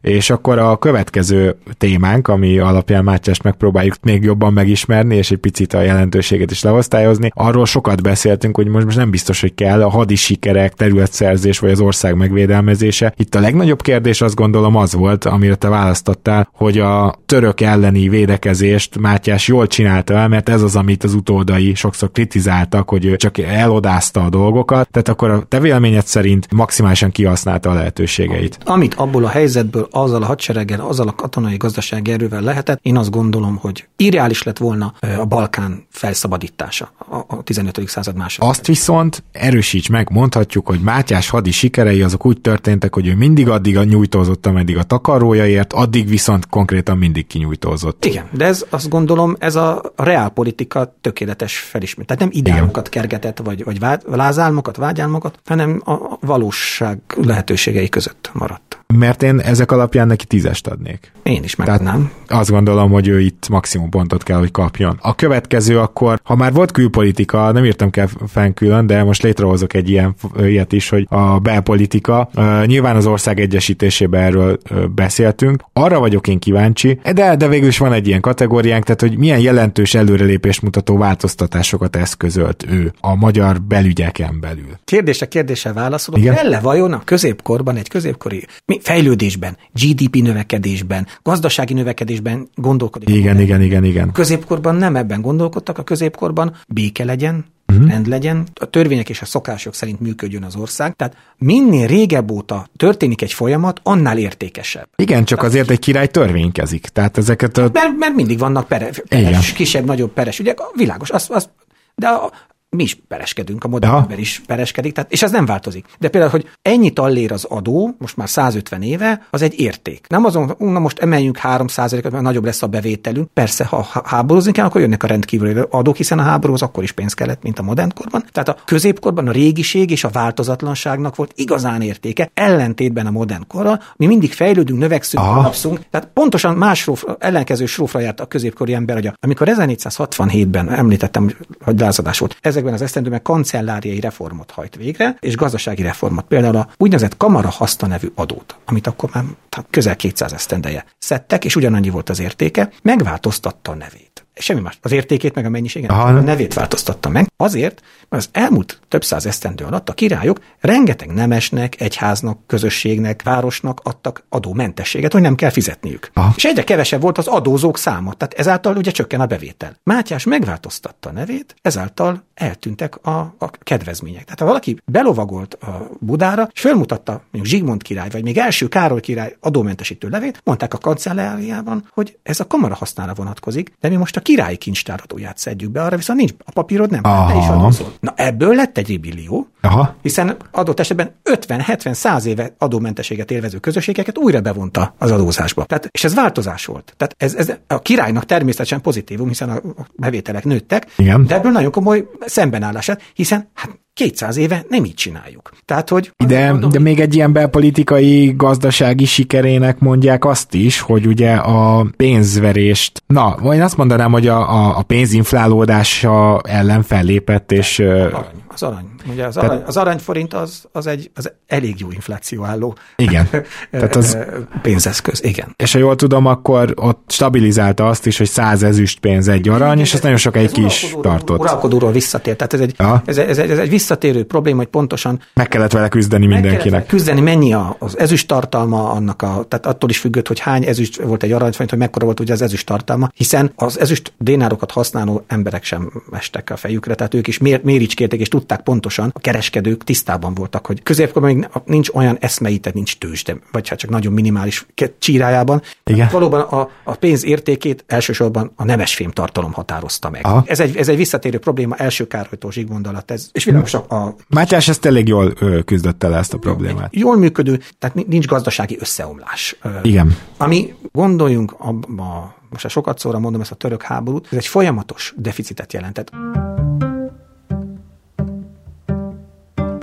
És akkor a következő témánk, ami alapján Mátyást megpróbáljuk még jobban megismerni, és egy picit a jelentőséget is leosztályozni. Arról sokat beszéltünk, hogy most, most nem biztos, hogy kell a hadi sikerek, területszerzés vagy az ország megvédelmezése. Itt a legnagyobb kérdés azt gondolom az volt, amire te választottál, hogy a török elleni védekezést Mátyás jól csinálta el, mert ez az, amit az utódai sokszor kritizáltak, hogy ő csak elodázta a dolgokat, tehát akkor a te véleményed szerint maximálisan kihasználta a lehetőségeit. Amit abból a helyzetből azzal a hadsereggel, azzal a katonai gazdasági erővel lehetett, én azt gondolom, hogy irreális lett volna a Balkán felszabadítása a 15. század második. Azt viszont erősíts meg, mondhatjuk, hogy Mátyás hadi sikerei azok úgy történtek, hogy ő mindig addig a nyújtózott, ameddig a takarója ért, addig viszont konkrétan mindig kinyújtózott. Igen, de ez azt gondolom, ez a reálpolitika tökéletes felismerés. Tehát nem ideálokat kergetett, vagy, vagy lázálmokat, vágyálmokat, hanem a valóság lehetőségei között maradt mert én ezek alapján neki tízest adnék. Én is megadnám. Azt gondolom, hogy ő itt maximum pontot kell, hogy kapjon. A következő akkor, ha már volt külpolitika, nem írtam kell fenn külön, de most létrehozok egy ilyen ilyet is, hogy a belpolitika, nyilván az ország egyesítésében erről uh, beszéltünk, arra vagyok én kíváncsi, de, de végül is van egy ilyen kategóriánk, tehát hogy milyen jelentős előrelépés mutató változtatásokat eszközölt ő a magyar belügyeken belül. Kérdése kérdése válaszolok. Kell-e vajon a középkorban egy középkori mi fejlődésben, GDP növekedésben, gazdasági növekedésben gondolkodik. Igen, igen, igen, igen. A középkorban nem ebben gondolkodtak, a középkorban béke legyen, uh-huh. rend legyen, a törvények és a szokások szerint működjön az ország. Tehát minél régebb óta történik egy folyamat, annál értékesebb. Igen, csak azért egy király törvénykezik. Tehát ezeket a... mert, mert mindig vannak pere, peres, kisebb, nagyobb peres ügyek. Világos, az, az, de a, mi is pereskedünk, a modern ember is pereskedik, tehát, és ez nem változik. De például, hogy ennyi tallér az adó, most már 150 éve, az egy érték. Nem azon, na most emeljünk 3%-ot, mert nagyobb lesz a bevételünk. Persze, ha háborúzni kell, akkor jönnek a rendkívüli adók, hiszen a háborúhoz akkor is pénz kellett, mint a modern korban. Tehát a középkorban a régiség és a változatlanságnak volt igazán értéke, ellentétben a modern korral. Mi mindig fejlődünk, növekszünk, napszunk. Tehát pontosan más sróf, ellenkező srófra járt a középkori ember, hogy amikor 1467-ben említettem, hogy lázadás volt, ezekben az esztendőben kancelláriai reformot hajt végre, és gazdasági reformot. Például a úgynevezett kamara haszta nevű adót, amit akkor már közel 200 esztendeje szedtek, és ugyanannyi volt az értéke, megváltoztatta a nevét semmi más. Az értékét meg a mennyiséget, Aha. a nevét változtatta meg. Azért, mert az elmúlt több száz esztendő alatt a királyok rengeteg nemesnek, egyháznak, közösségnek, városnak adtak adómentességet, hogy nem kell fizetniük. Aha. És egyre kevesebb volt az adózók száma, tehát ezáltal ugye csökken a bevétel. Mátyás megváltoztatta a nevét, ezáltal eltűntek a, a kedvezmények. Tehát ha valaki belovagolt a Budára, és fölmutatta mondjuk Zsigmond király, vagy még első Károly király adómentesítő levét, mondták a kancelláriában, hogy ez a kamara hasznára vonatkozik, de mi most a királyi kincstáradóját szedjük be, arra viszont nincs, a papírod nem, Aha. is adózol. Na ebből lett egy ribillió, Aha. hiszen adott esetben 50-70-100 éve adómentességet élvező közösségeket újra bevonta az adózásba. Tehát, és ez változás volt. Tehát ez, ez a királynak természetesen pozitívum, hiszen a bevételek nőttek, Igen. de ebből nagyon komoly szembenállás hiszen hát 200 éve nem így csináljuk. Tehát, hogy... De, mondom, de még egy ilyen belpolitikai, gazdasági sikerének mondják azt is, hogy ugye a pénzverést, na, vagy én azt mondanám, hogy a, a, a pénzinflálódása ellen fellépett, és... Arany, az arany. Ugye az, arany, az aranyforint az, az egy az elég jó infláció álló igen. Tehát az, pénzeszköz, igen. És ha jól tudom, akkor ott stabilizálta azt is, hogy száz ezüst pénz egy arany, és azt nagyon sokáig ki is tartott. Uralkodóról visszatért. Tehát ez egy, ez, ez, ez, ez egy visszatérő probléma, hogy pontosan... Meg kellett vele küzdeni mindenkinek. küzdeni, mennyi az ezüst tartalma annak a, tehát attól is függött, hogy hány ezüst volt egy aranyforint, hogy mekkora volt ugye az ezüst tartalma, hiszen az ezüst dénárokat használó emberek sem estek a fejükre, tehát ők is mér, méricskérték, és tudták pontosan, a kereskedők tisztában voltak, hogy középkorban még nincs olyan eszmeite, nincs tőzsde, vagy hát csak nagyon minimális csírájában. Igen. Valóban a, a pénz értékét elsősorban a nemesfém tartalom határozta meg. Ez egy, ez egy visszatérő probléma első Károlytól Zsigmond alatt. Ez, és világos a, a... Mátyás ezt elég jól ö, küzdötte le ezt a problémát. Jól működő, tehát nincs gazdasági összeomlás. Igen. Ami gondoljunk abba, most sokat szóra mondom ezt a török háborút, ez egy folyamatos deficitet jelentett.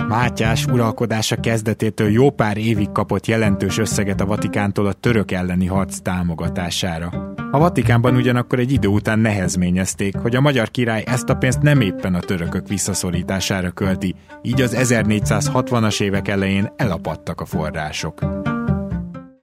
Mátyás uralkodása kezdetétől jó pár évig kapott jelentős összeget a Vatikántól a török elleni harc támogatására. A Vatikánban ugyanakkor egy idő után nehezményezték, hogy a magyar király ezt a pénzt nem éppen a törökök visszaszorítására költi, így az 1460-as évek elején elapadtak a források.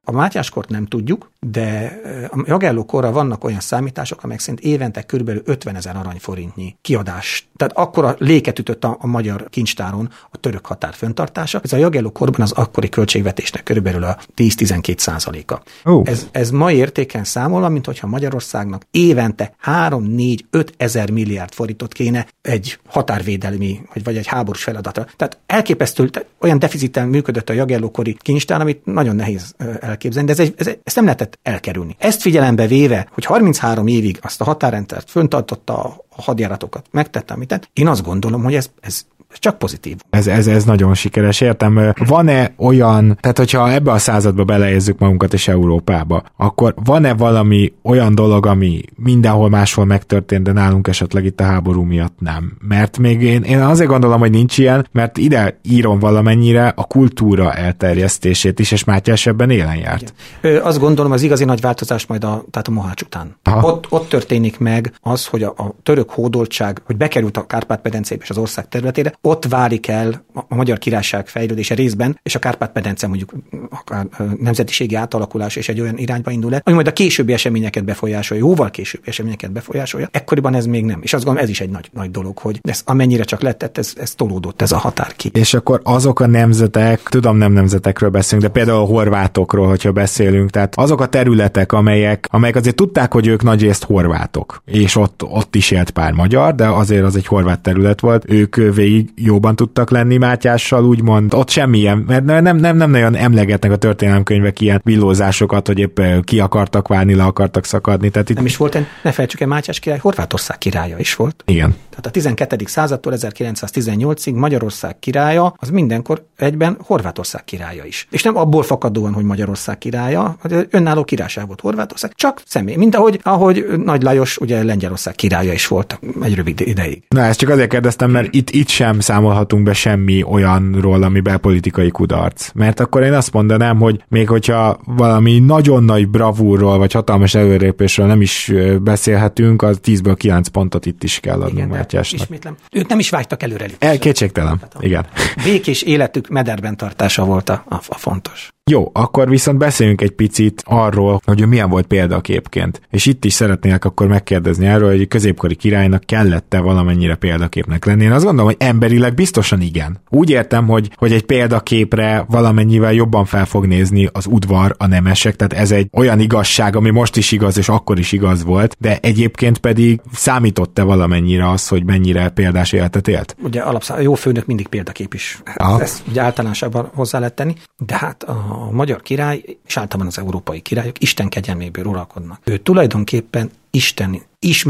A Mátyáskort nem tudjuk, de a Jagelló korra vannak olyan számítások, amelyek szerint évente kb. 50 ezer aranyforintnyi kiadás. Tehát akkora léket ütött a, a magyar kincstáron a török határ föntartása. Ez a Jagelló korban az akkori költségvetésnek körülbelül a 10-12 százaléka. Oh. Ez, ez mai értéken számol, mint hogyha Magyarországnak évente 3-4-5 ezer milliárd forintot kéne egy határvédelmi, vagy, vagy egy háborús feladatra. Tehát elképesztő, tehát olyan deficiten működött a Jagellókori kincstár, amit nagyon nehéz elképzelni, de ez egy, ez, ezt nem lehetett elkerülni. Ezt figyelembe véve, hogy 33 évig azt a határrendszert föntartotta a hadjáratokat, megtette, amit tett, én azt gondolom, hogy ez, ez csak pozitív. Ez, ez, ez nagyon sikeres, értem. Van-e olyan, tehát hogyha ebbe a századba beleézzük magunkat és Európába, akkor van-e valami olyan dolog, ami mindenhol máshol megtörtént, de nálunk esetleg itt a háború miatt nem? Mert még én, én azért gondolom, hogy nincs ilyen, mert ide írom valamennyire a kultúra elterjesztését is, és Mátyás ebben élen járt. Igen. Azt gondolom, az igazi nagy változás majd a, tehát a Mohács után. Ott, ott történik meg az, hogy a, a török hódoltság, hogy bekerült a Kárpát-medencébe és az ország területére, ott válik el a magyar királyság fejlődése részben, és a Kárpát-medence mondjuk a nemzetiségi átalakulás és egy olyan irányba indul el, ami majd a későbbi eseményeket befolyásolja, jóval későbbi eseményeket befolyásolja. Ekkoriban ez még nem. És azt gondolom, ez is egy nagy, nagy dolog, hogy ez amennyire csak lett, ez, ez tolódott ez a határ ki. És akkor azok a nemzetek, tudom nem nemzetekről beszélünk, de például a horvátokról, hogyha beszélünk, tehát azok a területek, amelyek, amelyek azért tudták, hogy ők nagyrészt horvátok, és ott, ott is élt pár magyar, de azért az egy horvát terület volt, ők végig jóban tudtak lenni Mátyással, úgymond ott semmilyen, mert nem, nem, nem nagyon emlegetnek a történelemkönyvek ilyen villózásokat, hogy épp ki akartak válni, le akartak szakadni. Tehát itt... Nem is volt, ne felejtsük el, Mátyás király Horvátország királya is volt. Igen. Tehát a 12. századtól 1918-ig Magyarország királya az mindenkor egyben Horvátország királya is. És nem abból fakadóan, hogy Magyarország királya, hogy önálló királyság volt Horvátország, csak személy. Mint ahogy, ahogy Nagy Lajos ugye Lengyelország királya is volt egy rövid ideig. Na, ezt csak azért kérdeztem, mert itt, itt sem számolhatunk be semmi olyanról, ami belpolitikai kudarc. Mert akkor én azt mondanám, hogy még hogyha valami nagyon nagy bravúrról, vagy hatalmas előrépésről nem is beszélhetünk, az 10-ből 9 pontot itt is kell adnunk Mátyásnak. Ismétlem, ők nem is vágytak előre. El, kétségtelen, igen. Békés életük mederben tartása volt a, a fontos. Jó, akkor viszont beszéljünk egy picit arról, hogy milyen volt példaképként. És itt is szeretnék akkor megkérdezni erről, hogy középkori királynak kellett-e valamennyire példaképnek lenni. Én azt gondolom, hogy emberileg biztosan igen. Úgy értem, hogy, hogy egy példaképre valamennyivel jobban fel fog nézni az udvar, a nemesek, tehát ez egy olyan igazság, ami most is igaz, és akkor is igaz volt, de egyébként pedig számított-e valamennyire az, hogy mennyire példás életet élt? Ugye alapszá, jó főnök mindig példakép is. Aha. Ezt ugye általánosabban hozzá lehet tenni, de hát a a magyar király, és általában az európai királyok Isten kegyelméből uralkodnak. Ő tulajdonképpen Isten is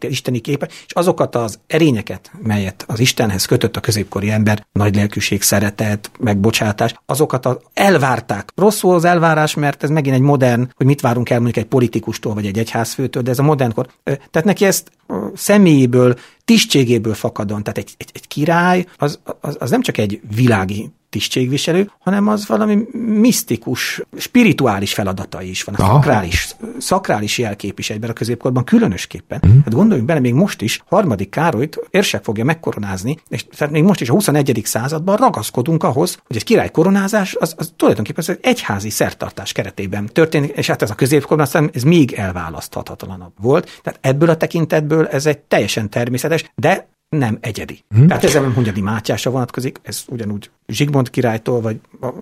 isteni képe, és azokat az erényeket, melyet az Istenhez kötött a középkori ember, nagy lelkűség, szeretet, megbocsátás, azokat az elvárták. Rosszul az elvárás, mert ez megint egy modern, hogy mit várunk el mondjuk egy politikustól, vagy egy egyházfőtől, de ez a modernkor. Tehát neki ezt személyéből, tisztségéből fakadon. Tehát egy, egy, egy király az, az, az nem csak egy világi tisztségviselő, hanem az valami misztikus, spirituális feladatai is van. A szakrális, szakrális jelkép is egyben a középkorban különösképpen. Mm. Hát gondoljunk bele, még most is harmadik Károlyt érsek fogja megkoronázni, és tehát még most is a 21. században ragaszkodunk ahhoz, hogy egy király koronázás az, az tulajdonképpen egy egyházi szertartás keretében történik, és hát ez a középkorban aztán ez még elválaszthatatlanabb volt. Tehát ebből a tekintetből ez egy teljesen természetes, de nem egyedi. Hmm. Tehát ez nem Hunyadi Mátyásra vonatkozik, ez ugyanúgy Zsigmond királytól, vagy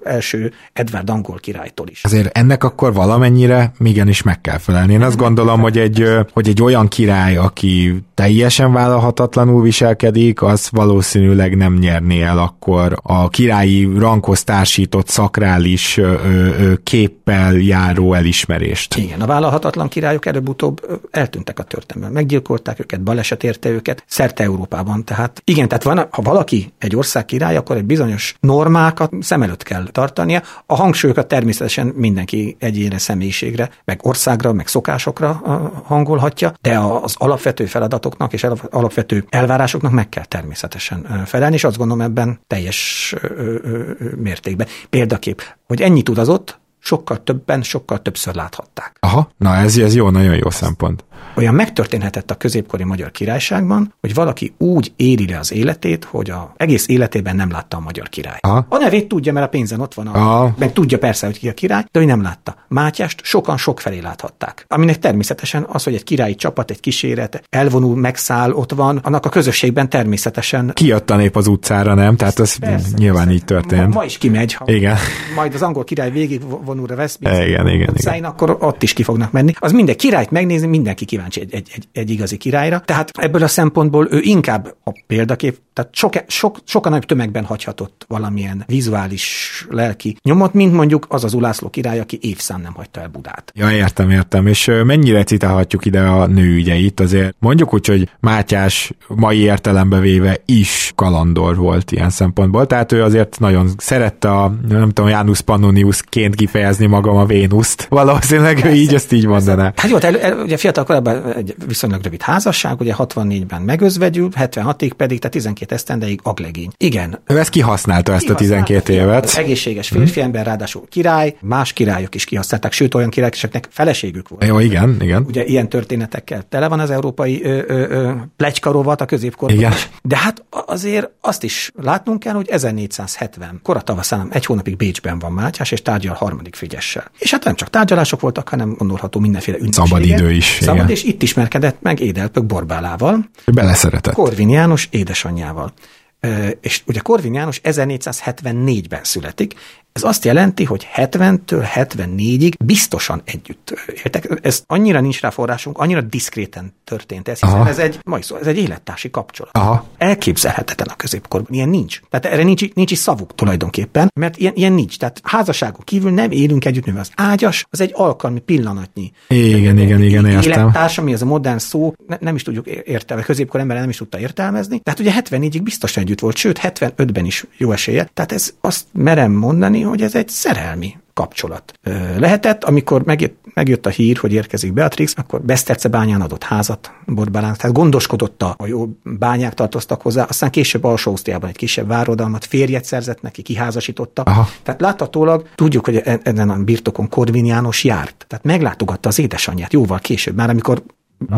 első Edvard angol királytól is. Azért ennek akkor valamennyire igenis meg kell felelni. Én azt gondolom, hogy egy, hogy egy olyan király, aki teljesen vállalhatatlanul viselkedik, az valószínűleg nem nyerné el akkor a királyi rankhoz társított szakrális képpel járó elismerést. Igen, a vállalhatatlan királyok előbb-utóbb eltűntek a történelmben. Meggyilkolták őket, baleset érte őket szerte Európában. Tehát igen, tehát van, ha valaki egy ország király, akkor egy bizonyos normákat szem előtt kell tartania. A hangsúlyokat természetesen mindenki egyénre, személyiségre, meg országra, meg szokásokra hangolhatja, de az alapvető feladatoknak és alapvető elvárásoknak meg kell természetesen felelni, és azt gondolom ebben teljes mértékben. Példakép, hogy ennyit utazott, sokkal többen, sokkal többször láthatták. Aha, na ez, ez jó, nagyon jó szempont. Olyan megtörténhetett a középkori Magyar Királyságban, hogy valaki úgy éri le az életét, hogy a egész életében nem látta a Magyar Király. Aha. A nevét tudja, mert a pénzen ott van, a, meg tudja persze, hogy ki a király, de ő nem látta. Mátyást sokan sok felé láthatták. Aminek természetesen az, hogy egy királyi csapat, egy kíséret elvonul, megszáll, ott van, annak a közösségben természetesen. Kijött a nép az utcára, nem? Tehát ez persze, nyilván persze. így történt. Ma, ma is kimegy. Ha igen. Majd az angol király végig vonulra vesz, igen, igen, utcáin, igen. akkor ott is ki fognak menni. Az minden királyt megnézni, mindenki kíváncsi egy, egy, egy, egy igazi királyra. Tehát ebből a szempontból ő inkább a példakép, tehát sok, sok, sokan nagyobb tömegben hagyhatott valamilyen vizuális lelki nyomot, mint mondjuk az az Ulászló király, aki évszám nem hagyta el Budát. Ja, értem, értem. És mennyire citálhatjuk ide a nőügyeit? Azért mondjuk úgy, hogy Mátyás mai értelembe véve is kalandor volt ilyen szempontból, tehát ő azért nagyon szerette a, nem tudom, Janus Pannoniusként kifejezni magam a Vénuszt. Valószínűleg ő így ezt így mondaná. Hát jó, el, el, ugye fiatal korában egy viszonylag rövid házasság, ugye 64-ben megözvegyült, 76-ig pedig, tehát 12 esztendeig aglegény. Igen. Ő ezt kihasználta ezt a 12 évet. Az egészséges férfi ember, ráadásul király, más királyok is kihasználták, sőt olyan királyok, akiknek feleségük volt. Jó, igen, igen. Ugye ilyen történetekkel tele van az európai ö, ö, ö, plegykarovat a középkorban. Igen. De hát azért azt is látnunk kell, hogy 1470 kora tavaszán egy hónapig Bécsben van Mátyás, és tárgyal harmadik Frigyessel. És hát nem csak tárgyalások voltak, hanem gondolható mindenféle ünnepsége. Szabad idő is. Szabad, igen. és itt ismerkedett meg Édelpök Borbálával. Beleszeretett. Korvin János édesanyjával. És ugye Korvin János 1474-ben születik, ez azt jelenti, hogy 70-től 74-ig biztosan együtt éltek. Ez annyira nincs rá forrásunk, annyira diszkréten történt ez, hiszen ez egy, majd szó, ez egy élettársi kapcsolat. Aha. Elképzelhetetlen a középkorban. Ilyen nincs. Tehát erre nincs, nincs is szavuk tulajdonképpen, mert ilyen, ilyen nincs. Tehát házasságon kívül nem élünk együtt, mivel az ágyas, az egy alkalmi pillanatnyi. Igen, igen, igen. Élettárs, ami ez a modern szó, ne, nem is tudjuk értelmezni, középkor ember nem is tudta értelmezni. Tehát ugye 74-ig biztosan együtt volt, sőt 75-ben is jó esélye. Tehát ez azt merem mondani, hogy ez egy szerelmi kapcsolat lehetett. Amikor megjött, megjött a hír, hogy érkezik Beatrix, akkor Beszterce bányán adott házat Borbálának, tehát gondoskodott a, jó bányák tartoztak hozzá, aztán később alsó egy kisebb várodalmat, férjet szerzett neki, kiházasította. Aha. Tehát láthatólag tudjuk, hogy e-, ezen a birtokon Korvin János járt. Tehát meglátogatta az édesanyját jóval később, már amikor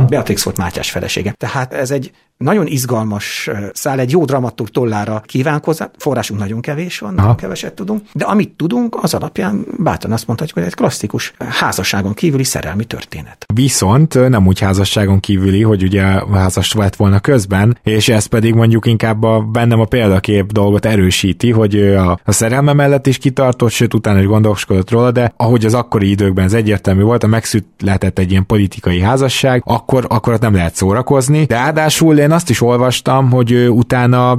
Beatrix volt Mátyás felesége. Tehát ez egy nagyon izgalmas szál, egy jó dramaturg tollára kívánkozza. Forrásunk nagyon kevés van, nagyon keveset tudunk, de amit tudunk, az alapján bátran azt mondhatjuk, hogy egy klasszikus házasságon kívüli szerelmi történet. Viszont nem úgy házasságon kívüli, hogy ugye házas lett volna közben, és ez pedig mondjuk inkább a, bennem a példakép dolgot erősíti, hogy a, a szerelme mellett is kitartott, sőt utána is gondoskodott róla, de ahogy az akkori időkben ez egyértelmű volt, a megszületett egy ilyen politikai házasság, akkor, akkor ott nem lehet szórakozni, de ráadásul én azt is olvastam, hogy utána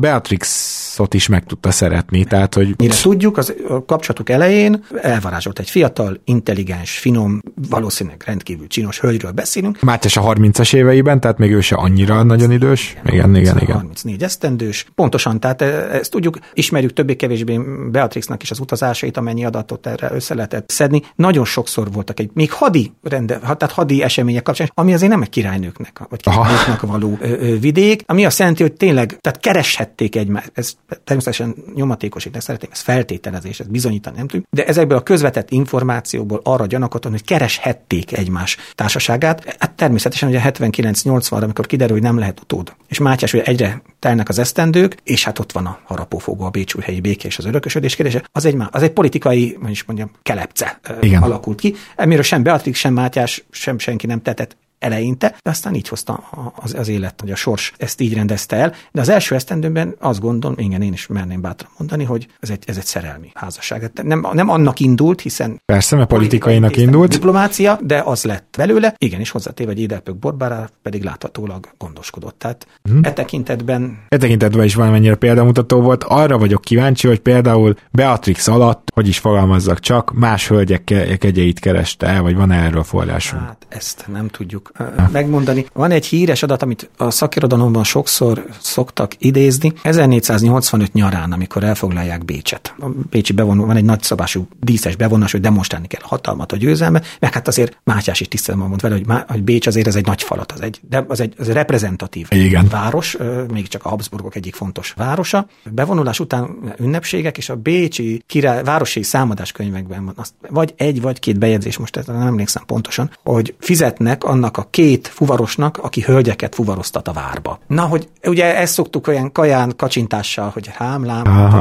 Beatrixot is meg tudta szeretni, tehát hogy... Mire tudjuk, az, a kapcsolatuk elején elvarázsolt egy fiatal, intelligens, finom, valószínűleg rendkívül csinos hölgyről beszélünk. Mátyás a 30-as éveiben, tehát még ő se annyira nagyon idős. Igen, igen, igen. igen. 34 esztendős. Pontosan, tehát e, ezt tudjuk, ismerjük többé-kevésbé Beatrixnak is az utazásait, amennyi adatot erre össze lehetett szedni. Nagyon sokszor voltak egy, még hadi, rende, tehát hadi események kapcsán, ami azért nem egy királynőknek, vagy királynőknek való ö, ö, vidék, ami azt jelenti, hogy tényleg, tehát kereshették egymást, ez természetesen nyomatékosítani szeretném, ez feltételezés, ez bizonyítani nem tudjuk, de ezekből a közvetett információból arra gyanakodom, hogy kereshették egymás társaságát. Hát természetesen ugye 79-80-ra, amikor kiderül, hogy nem lehet utód. És Mátyás, hogy egyre telnek az esztendők, és hát ott van a harapófogó, a Bécsújhelyi béke és az örökösödés kérdése. Az egy, az egy politikai, hogy is mondjam, kelepce Igen. alakult ki. Emiről sem Beatrix, sem Mátyás, sem senki nem tetett eleinte, de aztán így hozta az, az élet, hogy a sors ezt így rendezte el. De az első esztendőben azt gondolom, igen, én is merném bátran mondani, hogy ez egy, ez egy szerelmi házasság. Nem, nem annak indult, hiszen Persze, mert politikainak indult. Diplomácia, de az lett belőle. Igen, és hozzátéve, hogy Édelpök Borbára pedig láthatólag gondoskodott. Tehát hmm. e tekintetben... E tekintetben is valamennyire példamutató volt. Arra vagyok kíváncsi, hogy például Beatrix alatt, hogy is fogalmazzak csak, más hölgyek kegyeit kereste el, vagy van erről forrásunk? Hát ezt nem tudjuk megmondani. Van egy híres adat, amit a szakirodalomban sokszor szoktak idézni. 1485 nyarán, amikor elfoglalják Bécset. A Bécsi bevonó, van egy nagyszabású díszes bevonás, hogy demonstrálni kell a hatalmat, a győzelme, meg hát azért Mátyás is tiszteletben mond vele, hogy, Má, hogy Bécs azért ez egy nagy falat, az egy, de az egy, az egy reprezentatív Igen. város, még csak a Habsburgok egyik fontos városa. Bevonulás után ünnepségek, és a Bécsi király, városi számadás könyvekben van, azt, vagy egy, vagy két bejegyzés, most ezt nem emlékszem pontosan, hogy fizetnek annak a két fuvarosnak, aki hölgyeket fuvaroztat a várba. Na, hogy ugye ezt szoktuk olyan kaján kacsintással, hogy rám, lám,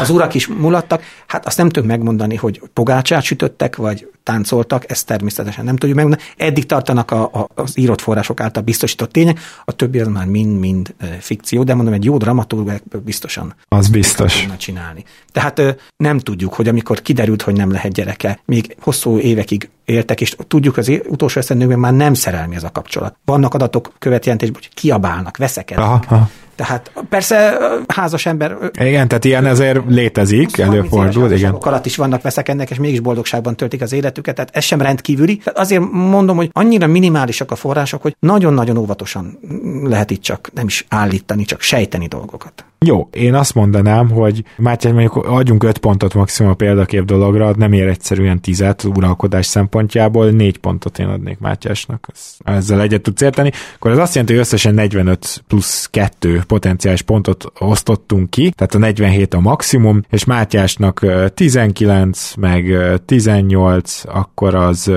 az urak is mulattak, hát azt nem tudjuk megmondani, hogy pogácsát sütöttek, vagy táncoltak, ezt természetesen nem tudjuk megmondani. Eddig tartanak a, a, az írott források által biztosított tények, a többi az már mind-mind fikció, de mondom, egy jó dramaturg biztosan az biztos. csinálni. Tehát nem tudjuk, hogy amikor kiderült, hogy nem lehet gyereke, még hosszú évekig éltek, és tudjuk, az utolsó eszendőkben már nem szerelmi ez a kapcsolat. Vannak adatok követjelentésben, hogy kiabálnak, veszekednek. Aha, aha. Tehát persze házas ember... Igen, tehát ilyen ezért létezik, előfordul. Igen. alatt is vannak veszekednek, és mégis boldogságban töltik az életüket, tehát ez sem rendkívüli. Tehát azért mondom, hogy annyira minimálisak a források, hogy nagyon-nagyon óvatosan lehet itt csak nem is állítani, csak sejteni dolgokat. Jó, én azt mondanám, hogy Mátyás, mondjuk adjunk 5 pontot maximum a példakép dologra, nem ér egyszerűen tizet uralkodás szempontjából, 4 pontot én adnék Mátyásnak, ezzel egyet tudsz érteni, akkor ez azt jelenti, hogy összesen 45 plusz 2 potenciális pontot osztottunk ki, tehát a 47 a maximum, és Mátyásnak 19, meg 18, akkor az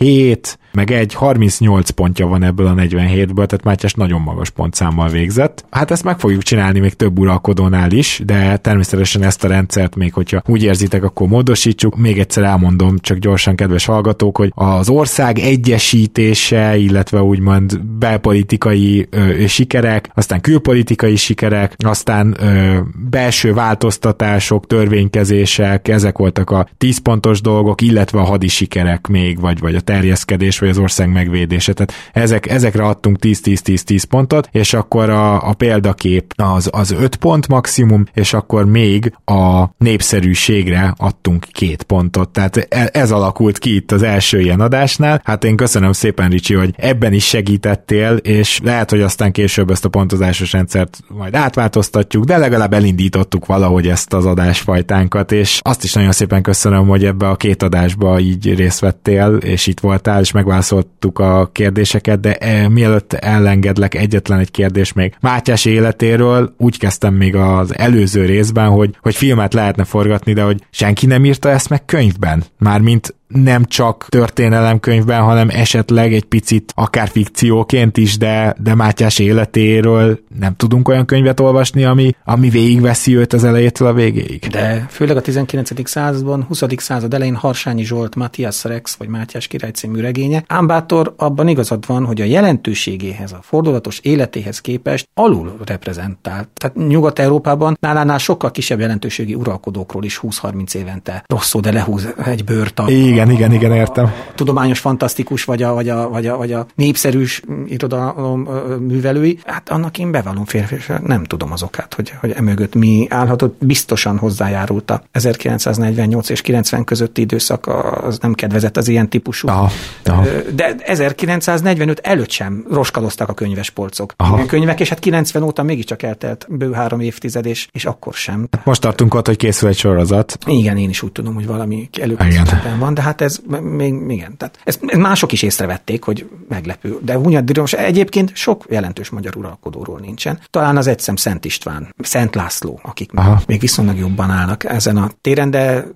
37, meg egy 38 pontja van ebből a 47-ből, tehát Mátyás nagyon magas pontszámmal végzett. Hát ezt meg fogjuk csinálni még több uralkodónál is, de természetesen ezt a rendszert még, hogyha úgy érzitek, akkor módosítsuk. Még egyszer elmondom, csak gyorsan, kedves hallgatók, hogy az ország egyesítése, illetve úgymond belpolitikai ö, sikerek, aztán külpolitikai sikerek, aztán ö, belső változtatások, törvénykezések, ezek voltak a 10 pontos dolgok, illetve a hadi sikerek még, vagy, vagy a terjeszkedés, vagy az ország megvédése. Tehát ezek, ezekre adtunk 10-10-10-10 pontot, és akkor a, a példakép az, az 5 pont maximum, és akkor még a népszerűségre adtunk két pontot. Tehát e, ez alakult ki itt az első ilyen adásnál. Hát én köszönöm szépen, Ricsi, hogy ebben is segítettél, és lehet, hogy aztán később ezt a pontozásos rendszert majd átváltoztatjuk, de legalább elindítottuk valahogy ezt az adásfajtánkat, és azt is nagyon szépen köszönöm, hogy ebbe a két adásba így részt vettél, és itt voltál, és meg megválaszoltuk a kérdéseket, de e, mielőtt ellengedlek egyetlen egy kérdés még Mátyás életéről, úgy kezdtem még az előző részben, hogy, hogy filmet lehetne forgatni, de hogy senki nem írta ezt meg könyvben. Mármint nem csak történelemkönyvben, hanem esetleg egy picit akár fikcióként is, de, de Mátyás életéről nem tudunk olyan könyvet olvasni, ami, ami végigveszi őt az elejétől a végéig. De főleg a 19. században, 20. század elején Harsányi Zsolt, Matthias Rex vagy Mátyás király című regénye. Ámbátor abban igazad van, hogy a jelentőségéhez, a fordulatos életéhez képest alul reprezentált. Tehát Nyugat-Európában nálánál sokkal kisebb jelentőségi uralkodókról is 20-30 évente rosszul, de lehúz egy bőrt a, Igen igen, igen, igen, értem. A tudományos fantasztikus, vagy a, vagy a, vagy a, vagy a népszerűs irodalom művelői, hát annak én bevallom férfi, nem tudom az okát, hogy, hogy emögött mi állhatott. Biztosan hozzájárult a 1948 és 90 közötti időszak, az nem kedvezett az ilyen típusú. Aha, aha. De 1945 előtt sem roskadoztak a könyvespolcok. Aha. könyvek, és hát 90 óta mégiscsak eltelt bő három évtized, és, és akkor sem. Most tartunk ott, hogy készül egy sorozat. Igen, én is úgy tudom, hogy valami előkészületben van, de hát hát ez még igen. Tehát ezt mások is észrevették, hogy meglepő. De Hunyad most egyébként sok jelentős magyar uralkodóról nincsen. Talán az egyszem Szent István, Szent László, akik Aha. még viszonylag jobban állnak ezen a téren, de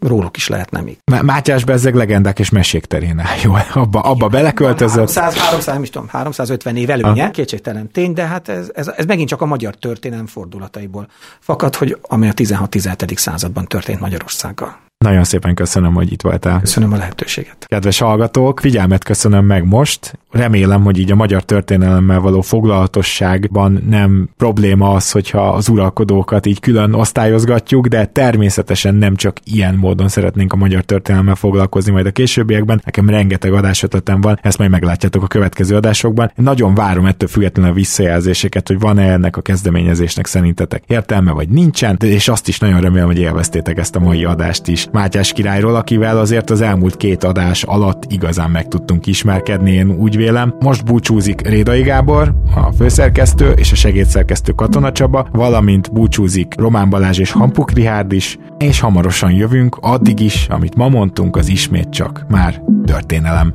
róluk is lehetne még. Mátyás Bezzeg legendák és mesék terén Jó, abba, abba beleköltözött. 300, 300, nem is tudom, 350 év előnye, Aha. kétségtelen tény, de hát ez, ez, ez, megint csak a magyar történelem fordulataiból fakad, hogy ami a 16-17. században történt Magyarországgal. Nagyon szépen köszönöm, hogy itt voltál. Köszönöm a lehetőséget. Kedves hallgatók, figyelmet köszönöm meg most. Remélem, hogy így a magyar történelemmel való foglalatosságban nem probléma az, hogyha az uralkodókat így külön osztályozgatjuk, de természetesen nem csak ilyen módon szeretnénk a magyar történelemmel foglalkozni majd a későbbiekben. Nekem rengeteg adásötletem van, ezt majd meglátjátok a következő adásokban. Én nagyon várom ettől függetlenül a visszajelzéseket, hogy van-e ennek a kezdeményezésnek szerintetek értelme vagy nincsen, és azt is nagyon remélem, hogy élveztétek ezt a mai adást is. Mátyás királyról, akivel azért az elmúlt két adás alatt igazán meg tudtunk ismerkedni, én úgy vélem. Most búcsúzik Rédai Gábor, a főszerkesztő és a segédszerkesztő Katona Csaba, valamint búcsúzik Román Balázs és Hampuk Rihárd is, és hamarosan jövünk, addig is, amit ma mondtunk, az ismét csak már történelem.